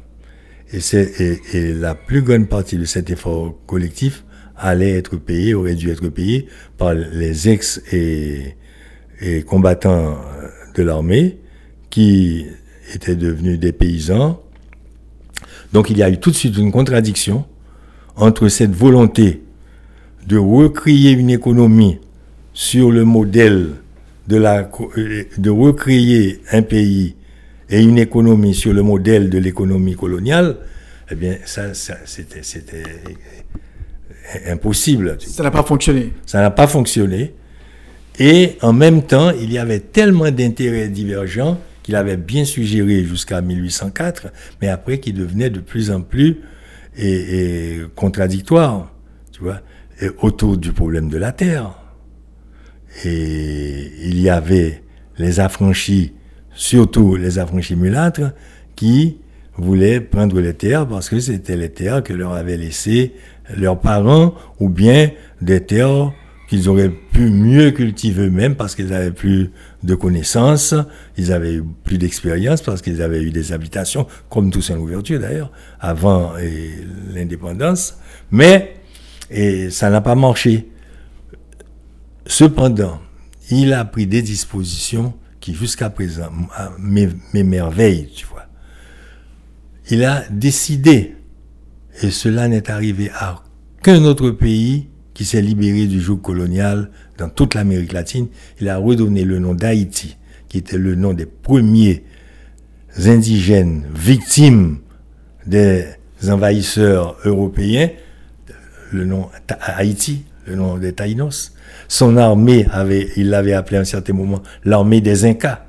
Speaker 9: Et, la plus grande partie de cet effort collectif allait être payé, aurait dû être payé par les ex et, et combattants de l'armée qui étaient devenus des paysans. Donc il y a eu tout de suite une contradiction entre cette volonté de recréer une économie sur le modèle de la de recréer un pays et une économie sur le modèle de l'économie coloniale, eh bien ça, c'était c'était impossible.
Speaker 1: Ça n'a pas fonctionné.
Speaker 9: Ça n'a pas fonctionné. Et en même temps, il y avait tellement d'intérêts divergents qu'il avait bien suggéré jusqu'à 1804, mais après qui devenait de plus en plus et, contradictoire, tu vois, autour du problème de la terre. Et il y avait les affranchis, surtout les affranchis mulâtres, qui voulaient prendre les terres parce que c'était les terres que leur avaient laissées leurs parents ou bien des terres qu'ils auraient pu mieux cultiver eux-mêmes parce qu'ils avaient plus de connaissances, ils avaient plus d'expérience parce qu'ils avaient eu des habitations, comme tous en ouverture d'ailleurs, avant l'indépendance. Mais et ça n'a pas marché. Cependant, il a pris des dispositions qui jusqu'à présent m'émerveillent, tu vois. Il a décidé, et cela n'est arrivé à qu'un autre pays qui s'est libéré du joug colonial dans toute l'Amérique latine, il a redonné le nom d'Haïti, qui était le nom des premiers indigènes victimes des envahisseurs européens, le nom Haïti, le nom des Taïnos. Son armée avait, il l'avait appelé à un certain moment l'armée des Incas.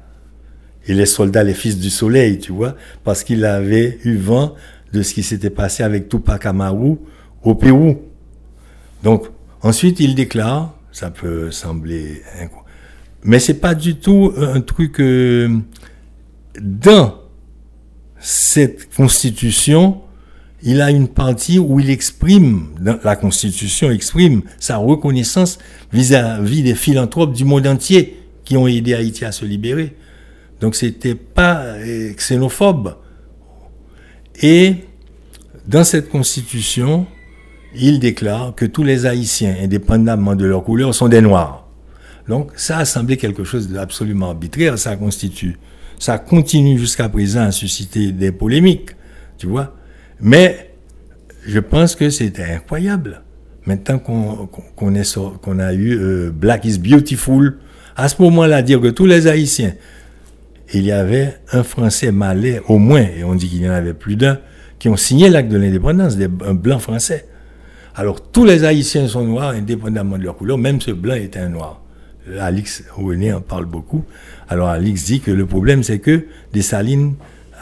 Speaker 9: Et les soldats, les fils du soleil, tu vois, parce qu'il avait eu vent de ce qui s'était passé avec Tupac Amaru au Pérou. Donc, ensuite, il déclare, ça peut sembler mais c'est pas du tout un truc euh, dans cette constitution, il a une partie où il exprime, la Constitution exprime sa reconnaissance vis-à-vis des philanthropes du monde entier qui ont aidé Haïti à se libérer. Donc c'était pas xénophobe. Et dans cette Constitution, il déclare que tous les Haïtiens, indépendamment de leur couleur, sont des Noirs. Donc ça a semblé quelque chose d'absolument arbitraire, ça constitue. Ça continue jusqu'à présent à susciter des polémiques, tu vois. Mais je pense que c'était incroyable. Maintenant qu'on qu'on a eu euh, Black is Beautiful, à ce moment-là, dire que tous les Haïtiens, il y avait un Français malais, au moins, et on dit qu'il y en avait plus d'un, qui ont signé l'acte de l'indépendance, un blanc français. Alors tous les Haïtiens sont noirs, indépendamment de leur couleur, même ce blanc était un noir. Alix René en parle beaucoup. Alors Alix dit que le problème, c'est que Dessalines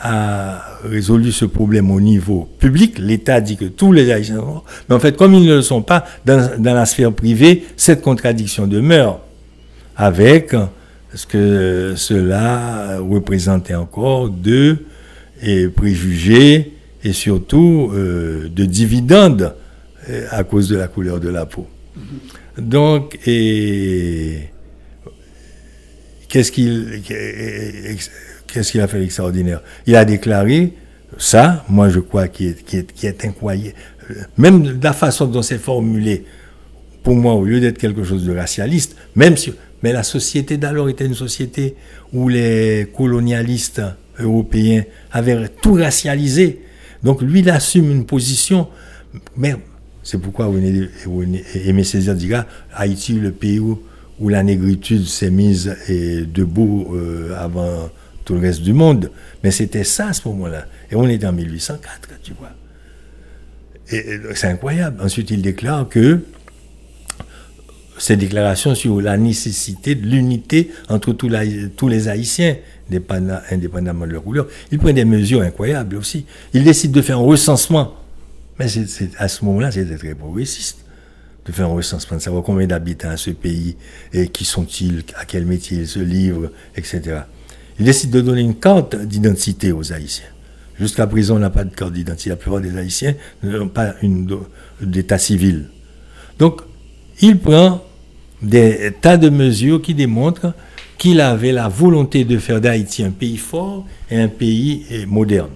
Speaker 9: a résolu ce problème au niveau public. L'État dit que tous les Haïtiens sont morts. Mais en fait, comme ils ne le sont pas, dans, la sphère privée, cette contradiction demeure avec ce que cela représentait encore de préjugés et surtout euh, de dividendes à cause de la couleur de la peau. Donc, et qu'est-ce qu'il qu'il a fait d'extraordinaire Il a déclaré ça, moi je crois, qui est, est, incroyable. Même la façon dont c'est formulé, pour moi, au lieu d'être quelque chose de racialiste, même si. Mais la société d'alors était une société où les colonialistes européens avaient tout racialisé. Donc lui, il assume une position. Mais c'est pourquoi Aimé Césaire dit Haïti, le pays où, la négritude s'est mise debout euh, avant tout le reste du monde. Mais c'était ça à ce moment-là. Et on est en 1804, tu vois. Et, c'est incroyable. Ensuite, il déclare que ces déclarations sur la nécessité de l'unité entre tous, les Haïtiens, indépendamment de leur couleur, il prend des mesures incroyables aussi. Il décide de faire un recensement. Mais à ce moment-là, c'était très progressiste de faire un recensement, de savoir combien d'habitants à ce pays, et qui sont-ils, à quel métier ils se livrent, etc il décide de donner une carte d'identité aux Haïtiens. Jusqu'à présent, on n'a pas de carte d'identité. La plupart des Haïtiens n'ont pas d'état civil. Donc, il prend des tas de mesures qui démontrent qu'il avait la volonté de faire d'Haïti un pays fort et un pays eh, moderne.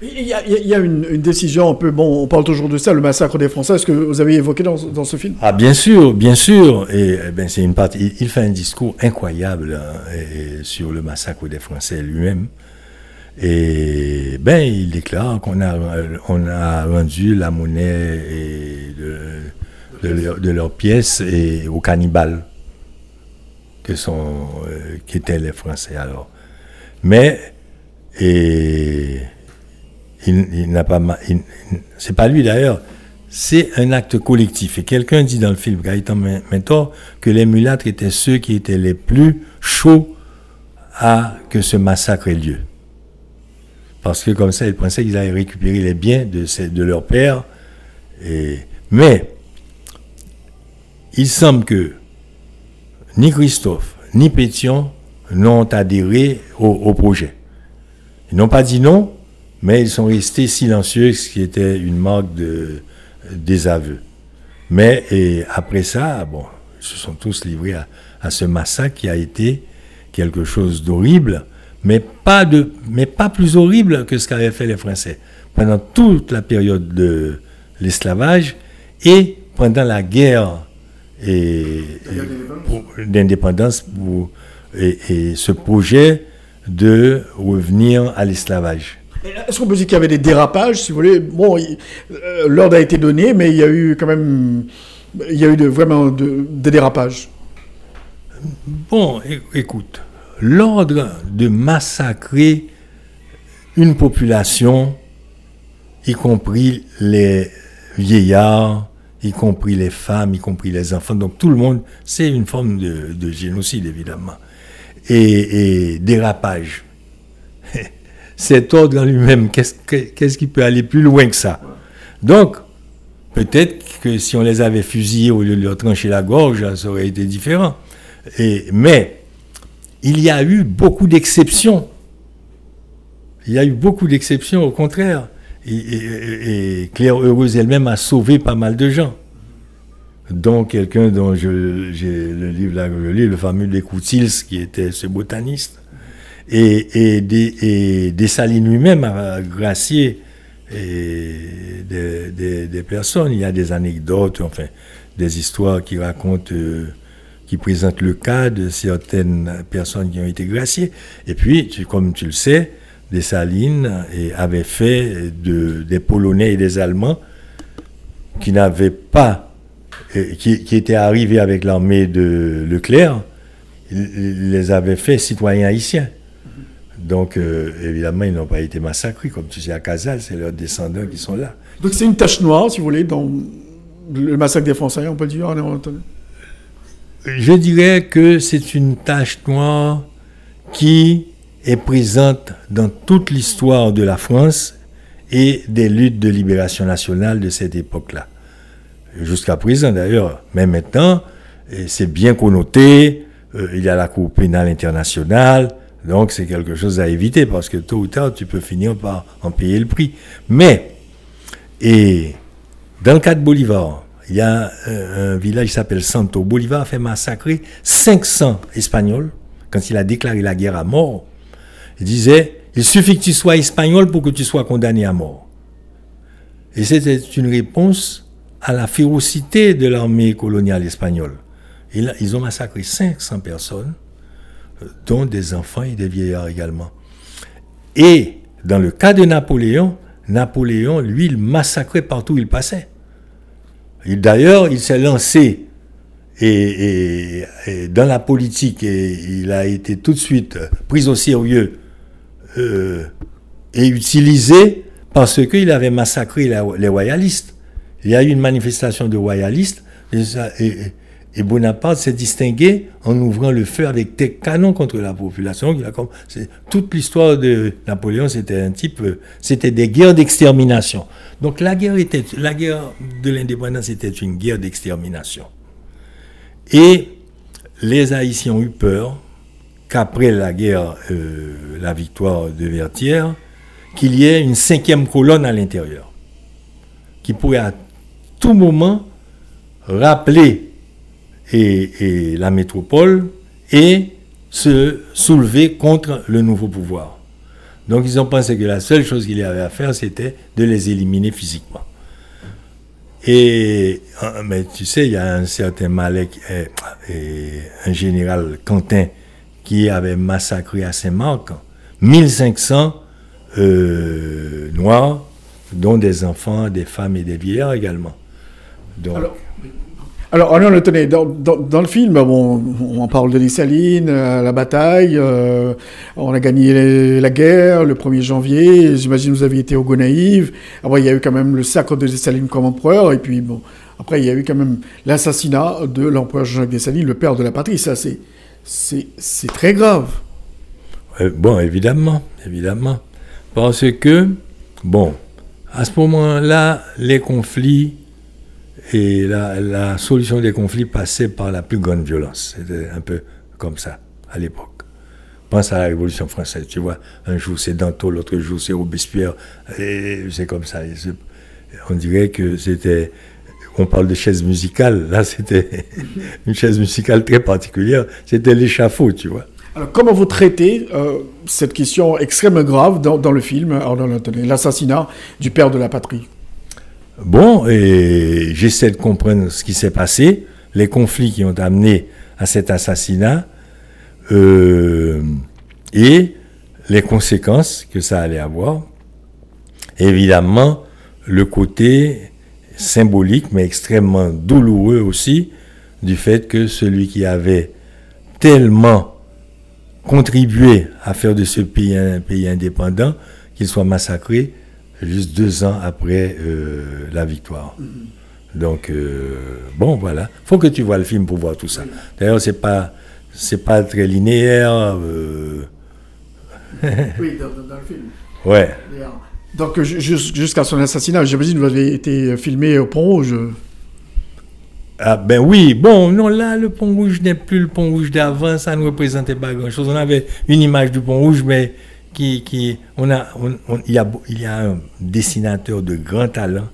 Speaker 1: Il y a, une, décision un peu, bon, on parle toujours de ça, le massacre des Français, est-ce que vous avez évoqué dans, ce film?
Speaker 9: Ah bien sûr, bien sûr. Et eh ben c'est une partie. Il, fait un discours incroyable hein, sur le massacre des Français lui-même. Et ben il déclare qu'on a on rendu la monnaie et de, de, leur- de leurs pièces et aux cannibales que sont euh, qui étaient les Français alors. Mais et il, il n'a pas c'est pas lui d'ailleurs. C'est un acte collectif. Et quelqu'un dit dans le film Gaëtan Men- Mentor que les mulâtres étaient ceux qui étaient les plus chauds à que ce massacre ait lieu. Parce que comme ça ils pensaient qu'ils allaient récupérer les biens de, de leur père. Mais il semble que ni Christophe ni Pétion n'ont adhéré au, au projet. Ils n'ont pas dit non, mais ils sont restés silencieux, ce qui était une marque de désaveu. Mais et après ça, bon, ils se sont tous livrés à, à ce massacre qui a été quelque chose d'horrible, mais pas de, mais pas plus horrible que ce qu'avaient fait les Français pendant toute la période de l'esclavage et pendant la guerre et, et pour- d'indépendance et, et ce projet de revenir à l'esclavage.
Speaker 1: Est-ce qu'on peut dire qu'il y avait des dérapages, si vous voulez? Bon, euh, l'ordre a été donné, mais il y a eu quand même, il y a eu vraiment de- des dérapages.
Speaker 9: Bon, écoute, l'ordre de massacrer une population, y compris les vieillards, y compris les femmes, y compris les enfants, donc tout le monde, c'est une forme de, de génocide, évidemment. Et, et dérapage. Cet ordre en lui-même, qu'est-ce que- qu'est-ce qui peut aller plus loin que ça? Donc, peut-être que si on les avait fusillés au lieu de leur trancher la gorge, ça aurait été différent. Mais il y a eu beaucoup d'exceptions. Il y a eu beaucoup d'exceptions, au contraire. Et, Claire Heureuse elle-même a sauvé pas mal de gens. Dont quelqu'un dont j'ai le livre là je lis, le fameux Descoutils, qui était ce botaniste. Et, et, des, et Dessalines lui-même a gracié et des, personnes. Il y a des anecdotes, enfin, des histoires qui racontent, euh, qui présentent le cas de certaines personnes qui ont été graciées. Et puis, tu- comme tu le sais, Dessalines avait fait de, des Polonais et des Allemands qui n'avaient pas, euh, qui, étaient arrivés avec l'armée de Leclerc, il les avait fait citoyens haïtiens. Donc, euh, évidemment, ils n'ont pas été massacrés. Comme tu sais, à Casal, c'est leurs descendants qui sont là.
Speaker 1: Donc c'est une tache noire, si vous voulez, dans le massacre des Français, on peut le dire. entendu.
Speaker 9: Je dirais que c'est une tache noire qui est présente dans toute l'histoire de la France et des luttes de libération nationale de cette époque-là. Jusqu'à présent d'ailleurs. Mais maintenant, c'est bien connoté, euh, il y a la Cour pénale internationale, donc c'est quelque chose à éviter parce que tôt ou tard, tu peux finir par en payer le prix. Mais, et dans le cas de Bolivar, il y a un village qui s'appelle Santo. Bolivar a fait massacrer 500 Espagnols quand il a déclaré la guerre à mort. Il disait, il suffit que tu sois espagnol pour que tu sois condamné à mort. Et c'était une réponse à la férocité de l'armée coloniale espagnole. Là, ils ont massacré 500 personnes, dont des enfants et des vieillards également. Et dans le cas de Napoléon, Napoléon, lui, il massacrait partout où il passait. D'ailleurs, il s'est lancé et, dans la politique et il a été tout de suite pris au sérieux euh, et utilisé parce qu'il avait massacré les royalistes. Il y a eu une manifestation de royalistes et, et- Bonaparte s'est distingué en ouvrant le feu avec des canons contre la population. Toute l'histoire de Napoléon, c'était un type, euh, c'était des guerres d'extermination. Donc la guerre était, la guerre de l'indépendance était une guerre d'extermination. Et les Haïtiens ont eu peur qu'après la guerre, euh, la victoire de Vertières, qu'il y ait une cinquième colonne à l'intérieur, qui pourrait à tout moment rappeler et, la métropole et se soulever contre le nouveau pouvoir. Donc ils ont pensé que la seule chose qu'il y avait à faire, c'était de les éliminer physiquement. Et, euh, mais tu sais, il y a un certain Malek, et, un général Quentin, qui avait massacré à Saint-Marc 1500 euh, Noirs, dont des enfants, des femmes et des vieillards également.
Speaker 1: Alors, alors tenez, dans, dans, le film, bon, on parle de Dessalines, euh, la bataille, euh, on a gagné la guerre le 1er janvier, j'imagine vous avez été au Gonaïve, après il y a eu quand même le sacre de Dessalines comme empereur, et puis bon, après il y a eu quand même l'assassinat de l'empereur Jean-Jacques Dessalines, le père de la patrie, ça c'est, c'est, très grave.
Speaker 9: Bon, évidemment, évidemment, parce que, bon, à ce moment-là, les conflits et la, solution des conflits passait par la plus grande violence. C'était un peu comme ça à l'époque. Pense à la Révolution française, tu vois. Un jour c'est Danton, l'autre jour c'est Robespierre. C'est comme ça. On dirait que c'était. On parle de chaise musicale. Là, c'était une chaise musicale très particulière. C'était l'échafaud, tu vois.
Speaker 1: Alors, comment vous traitez euh, cette question extrêmement grave dans, dans le film, l'assassinat du père de la patrie
Speaker 9: Bon, j'essaie de comprendre ce qui s'est passé, les conflits qui ont amené à cet assassinat euh, et les conséquences que ça allait avoir. Évidemment, le côté symbolique, mais extrêmement douloureux aussi, du fait que celui qui avait tellement contribué à faire de ce pays un pays indépendant, qu'il soit massacré, juste deux ans après euh, la victoire. Donc, euh, bon, voilà. faut que tu vois le film pour voir tout ça. D'ailleurs, c'est pas, c'est pas très linéaire. Euh.
Speaker 1: oui, dans, le film.
Speaker 9: Ouais.
Speaker 1: Donc, jusqu'à son assassinat, j'imagine que vous avez été filmé au Pont Rouge.
Speaker 9: Ah ben oui, bon, non, là, le Pont Rouge n'est plus le Pont Rouge d'avant, ça ne représentait pas grand-chose. On avait une image du Pont Rouge, mais on a, il, y a, il y a un dessinateur de grand talent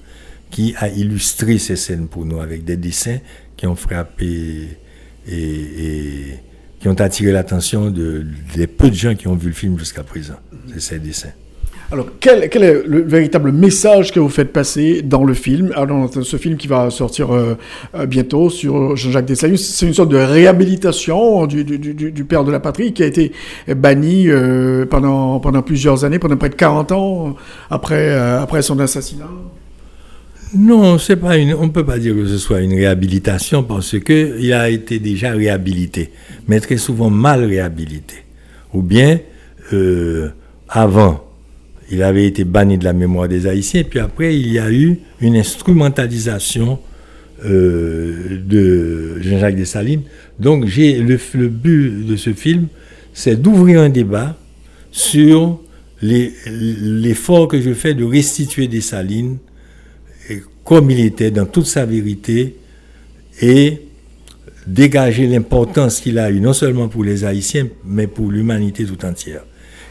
Speaker 9: qui a illustré ces scènes pour nous avec des dessins qui ont frappé et, qui ont attiré l'attention de, des peu de gens qui ont vu le film jusqu'à présent. C'est ces dessins.
Speaker 1: Alors, quel, est le véritable message que vous faites passer dans le film Alors, dans ce film qui va sortir euh, euh, bientôt sur Jean-Jacques Dessalines, c'est une sorte de réhabilitation du, père de la patrie qui a été banni euh, pendant, plusieurs années, pendant près de 40 ans après, après son assassinat
Speaker 9: non, c'est pas une, on ne peut pas dire que ce soit une réhabilitation parce qu'il a été déjà réhabilité, mais très souvent mal réhabilité. Ou bien, avant, il avait été banni de la mémoire des Haïtiens. puis après, il y a eu une instrumentalisation euh, de Jean-Jacques Dessalines. Donc, j'ai le, but de ce film, c'est d'ouvrir un débat sur l'effort que je fais de restituer Dessalines comme il était dans toute sa vérité et dégager l'importance qu'il a eu non seulement pour les Haïtiens, mais pour l'humanité tout entière.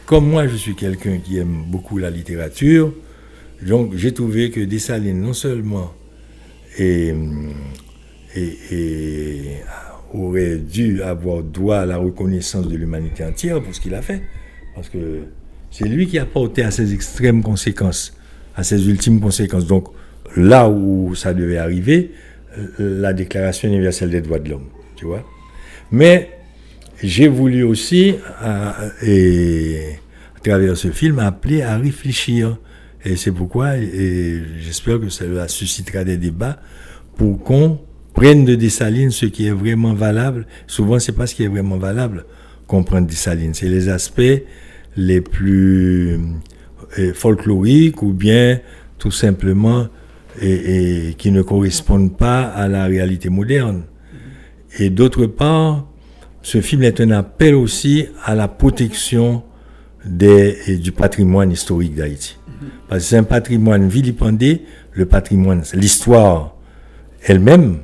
Speaker 9: Comme moi, je suis quelqu'un qui aime beaucoup la littérature, donc j'ai trouvé que Dessalines, non seulement aurait dû avoir droit à la reconnaissance de l'humanité entière pour ce qu'il a fait, parce que c'est lui qui a porté à ses extrêmes conséquences, à ses ultimes conséquences. Donc là où ça devait arriver, la Déclaration universelle des droits de l'homme, tu vois. Mais j'ai voulu aussi, à, et, à travers ce film, appeler à réfléchir. Et c'est pourquoi, et j'espère que ça suscitera des débats pour qu'on prenne de Dessalines ce qui est vraiment valable. Souvent, c'est pas ce qui est vraiment valable qu'on prenne Dessalines. C'est les aspects les plus euh, folkloriques ou bien tout simplement qui ne correspondent pas à la réalité moderne. Et d'autre part, ce film est un appel aussi à la protection du patrimoine historique d'Haïti. Parce que c'est un patrimoine vilipendé, le patrimoine, l'histoire elle-même,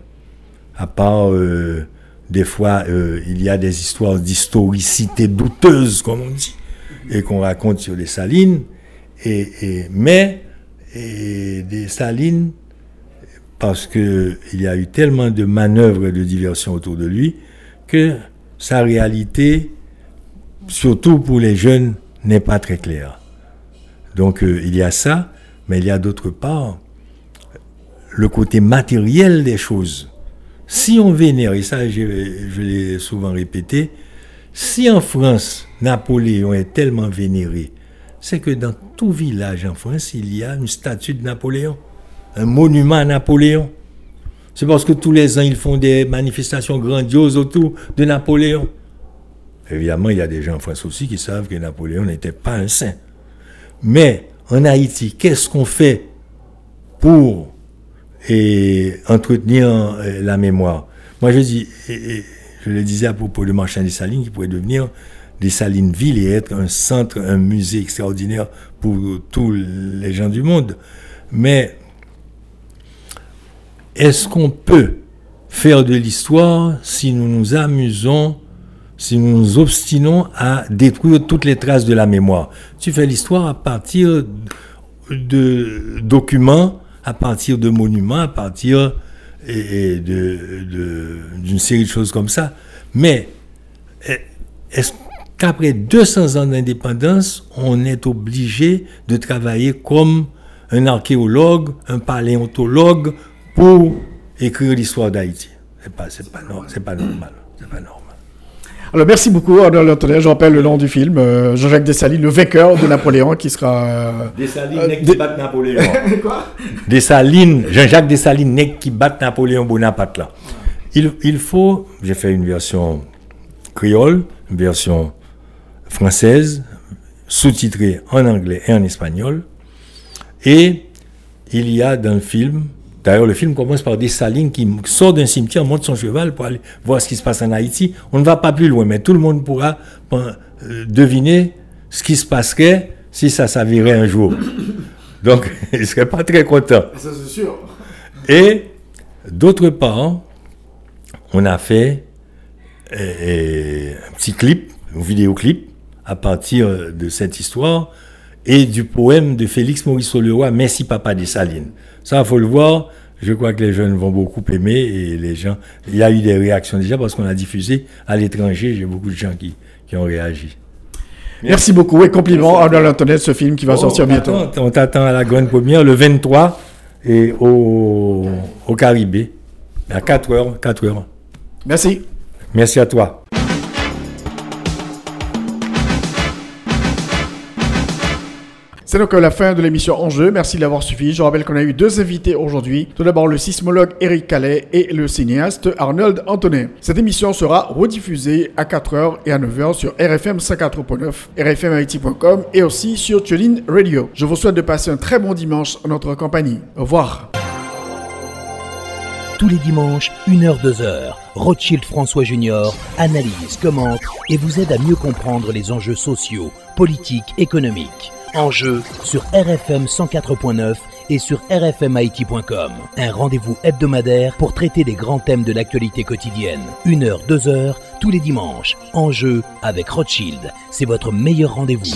Speaker 9: à part euh, des fois, euh, il y a des histoires d'historicité douteuse, comme on dit, et qu'on raconte sur les salines, et, mais des salines, parce qu'il y a eu tellement de manœuvres et de diversion autour de lui, que sa réalité surtout pour les jeunes, n'est pas très clair. Donc euh, il y a ça, mais il y a d'autre part le côté matériel des choses. Si on vénère, et ça je l'ai souvent répété, si en France, Napoléon est tellement vénéré, c'est que dans tout village en France, il y a une statue de Napoléon, un monument à Napoléon. C'est parce que tous les ans, ils font des manifestations grandioses autour de Napoléon. Évidemment, il y a des gens en France aussi qui savent que Napoléon n'était pas un saint. Mais en Haïti, qu'est-ce qu'on fait pour entretenir euh, la mémoire? Moi, je dis, je le disais à propos de Marchand des Salines, qui pourrait devenir des Salines Ville et être un centre, un musée extraordinaire pour tous les gens du monde. Mais est-ce qu'on peut faire de l'histoire si nous nous amusons, si nous nous obstinons à détruire toutes les traces de la mémoire? Tu fais l'histoire à partir de documents, à partir de monuments, à partir d'une série de choses comme ça. Mais est-ce qu'après 200 ans d'indépendance, on est obligé de travailler comme un archéologue, un paléontologue pour écrire l'histoire d'Haïti C'est pas, pas, pas normal. C'est pas normal.
Speaker 1: Alors merci beaucoup, Arnaud Je rappelle le nom du film, euh, Jean-Jacques Dessalines, le vainqueur de Napoléon, qui sera... Euh,
Speaker 9: Dessalines, euh, qui bat Napoléon. Quoi? Dessalines, Jean-Jacques Dessalines, qui bat Napoléon Bonaparte. Là. Il, il faut, j'ai fait une version créole, une version française, sous-titrée en anglais et en espagnol. Et il y a dans le film D'ailleurs, le film commence par des salines qui sortent d'un cimetière, montent son cheval pour aller voir ce qui se passe en Haïti. On ne va pas plus loin, mais tout le monde pourra euh, deviner ce qui se passerait si ça s'avérait un jour. Donc, il ne serait pas très content.
Speaker 1: Ça, c'est sûr.
Speaker 9: Et, d'autre part, on a fait euh, euh, un petit clip, un vidéoclip, à partir de cette histoire et du poème de Félix Maurice Leroy, Merci Papa des Salines. Ça, il faut le voir. Je crois que les jeunes vont beaucoup aimer et les gens. Il y a eu des réactions déjà parce qu'on a diffusé à l'étranger. J'ai beaucoup de gens qui, qui ont réagi.
Speaker 1: Merci, beaucoup et compliments à Arnold Antoinette, ce film qui va oh, sortir bientôt.
Speaker 9: on t'attend à la grande première le 23 et au, au Caribé à 4 heures. 4 heures.
Speaker 1: Merci.
Speaker 9: Merci à toi.
Speaker 1: C'est donc la fin de l'émission Enjeu. Merci de l'avoir suivi. Je rappelle qu'on a eu deux invités aujourd'hui. Tout d'abord le sismologue Eric Calais et le cinéaste Arnold Antonet. Cette émission sera rediffusée à 4h et à 9h sur RFM 54.9, rfmIT.com et aussi sur TuneIn Radio. Je vous souhaite de passer un très bon dimanche en notre compagnie. Au revoir.
Speaker 10: Tous les dimanches, 1h-2h, Rothschild François Junior analyse, commente et vous aide à mieux comprendre les enjeux sociaux, politiques, économiques. Enjeu sur RFM 104.9 et sur rfmit.com. Un rendez-vous hebdomadaire pour traiter des grands thèmes de l'actualité quotidienne. Une heure, deux heures, tous les dimanches. Enjeu avec Rothschild. C'est votre meilleur rendez-vous.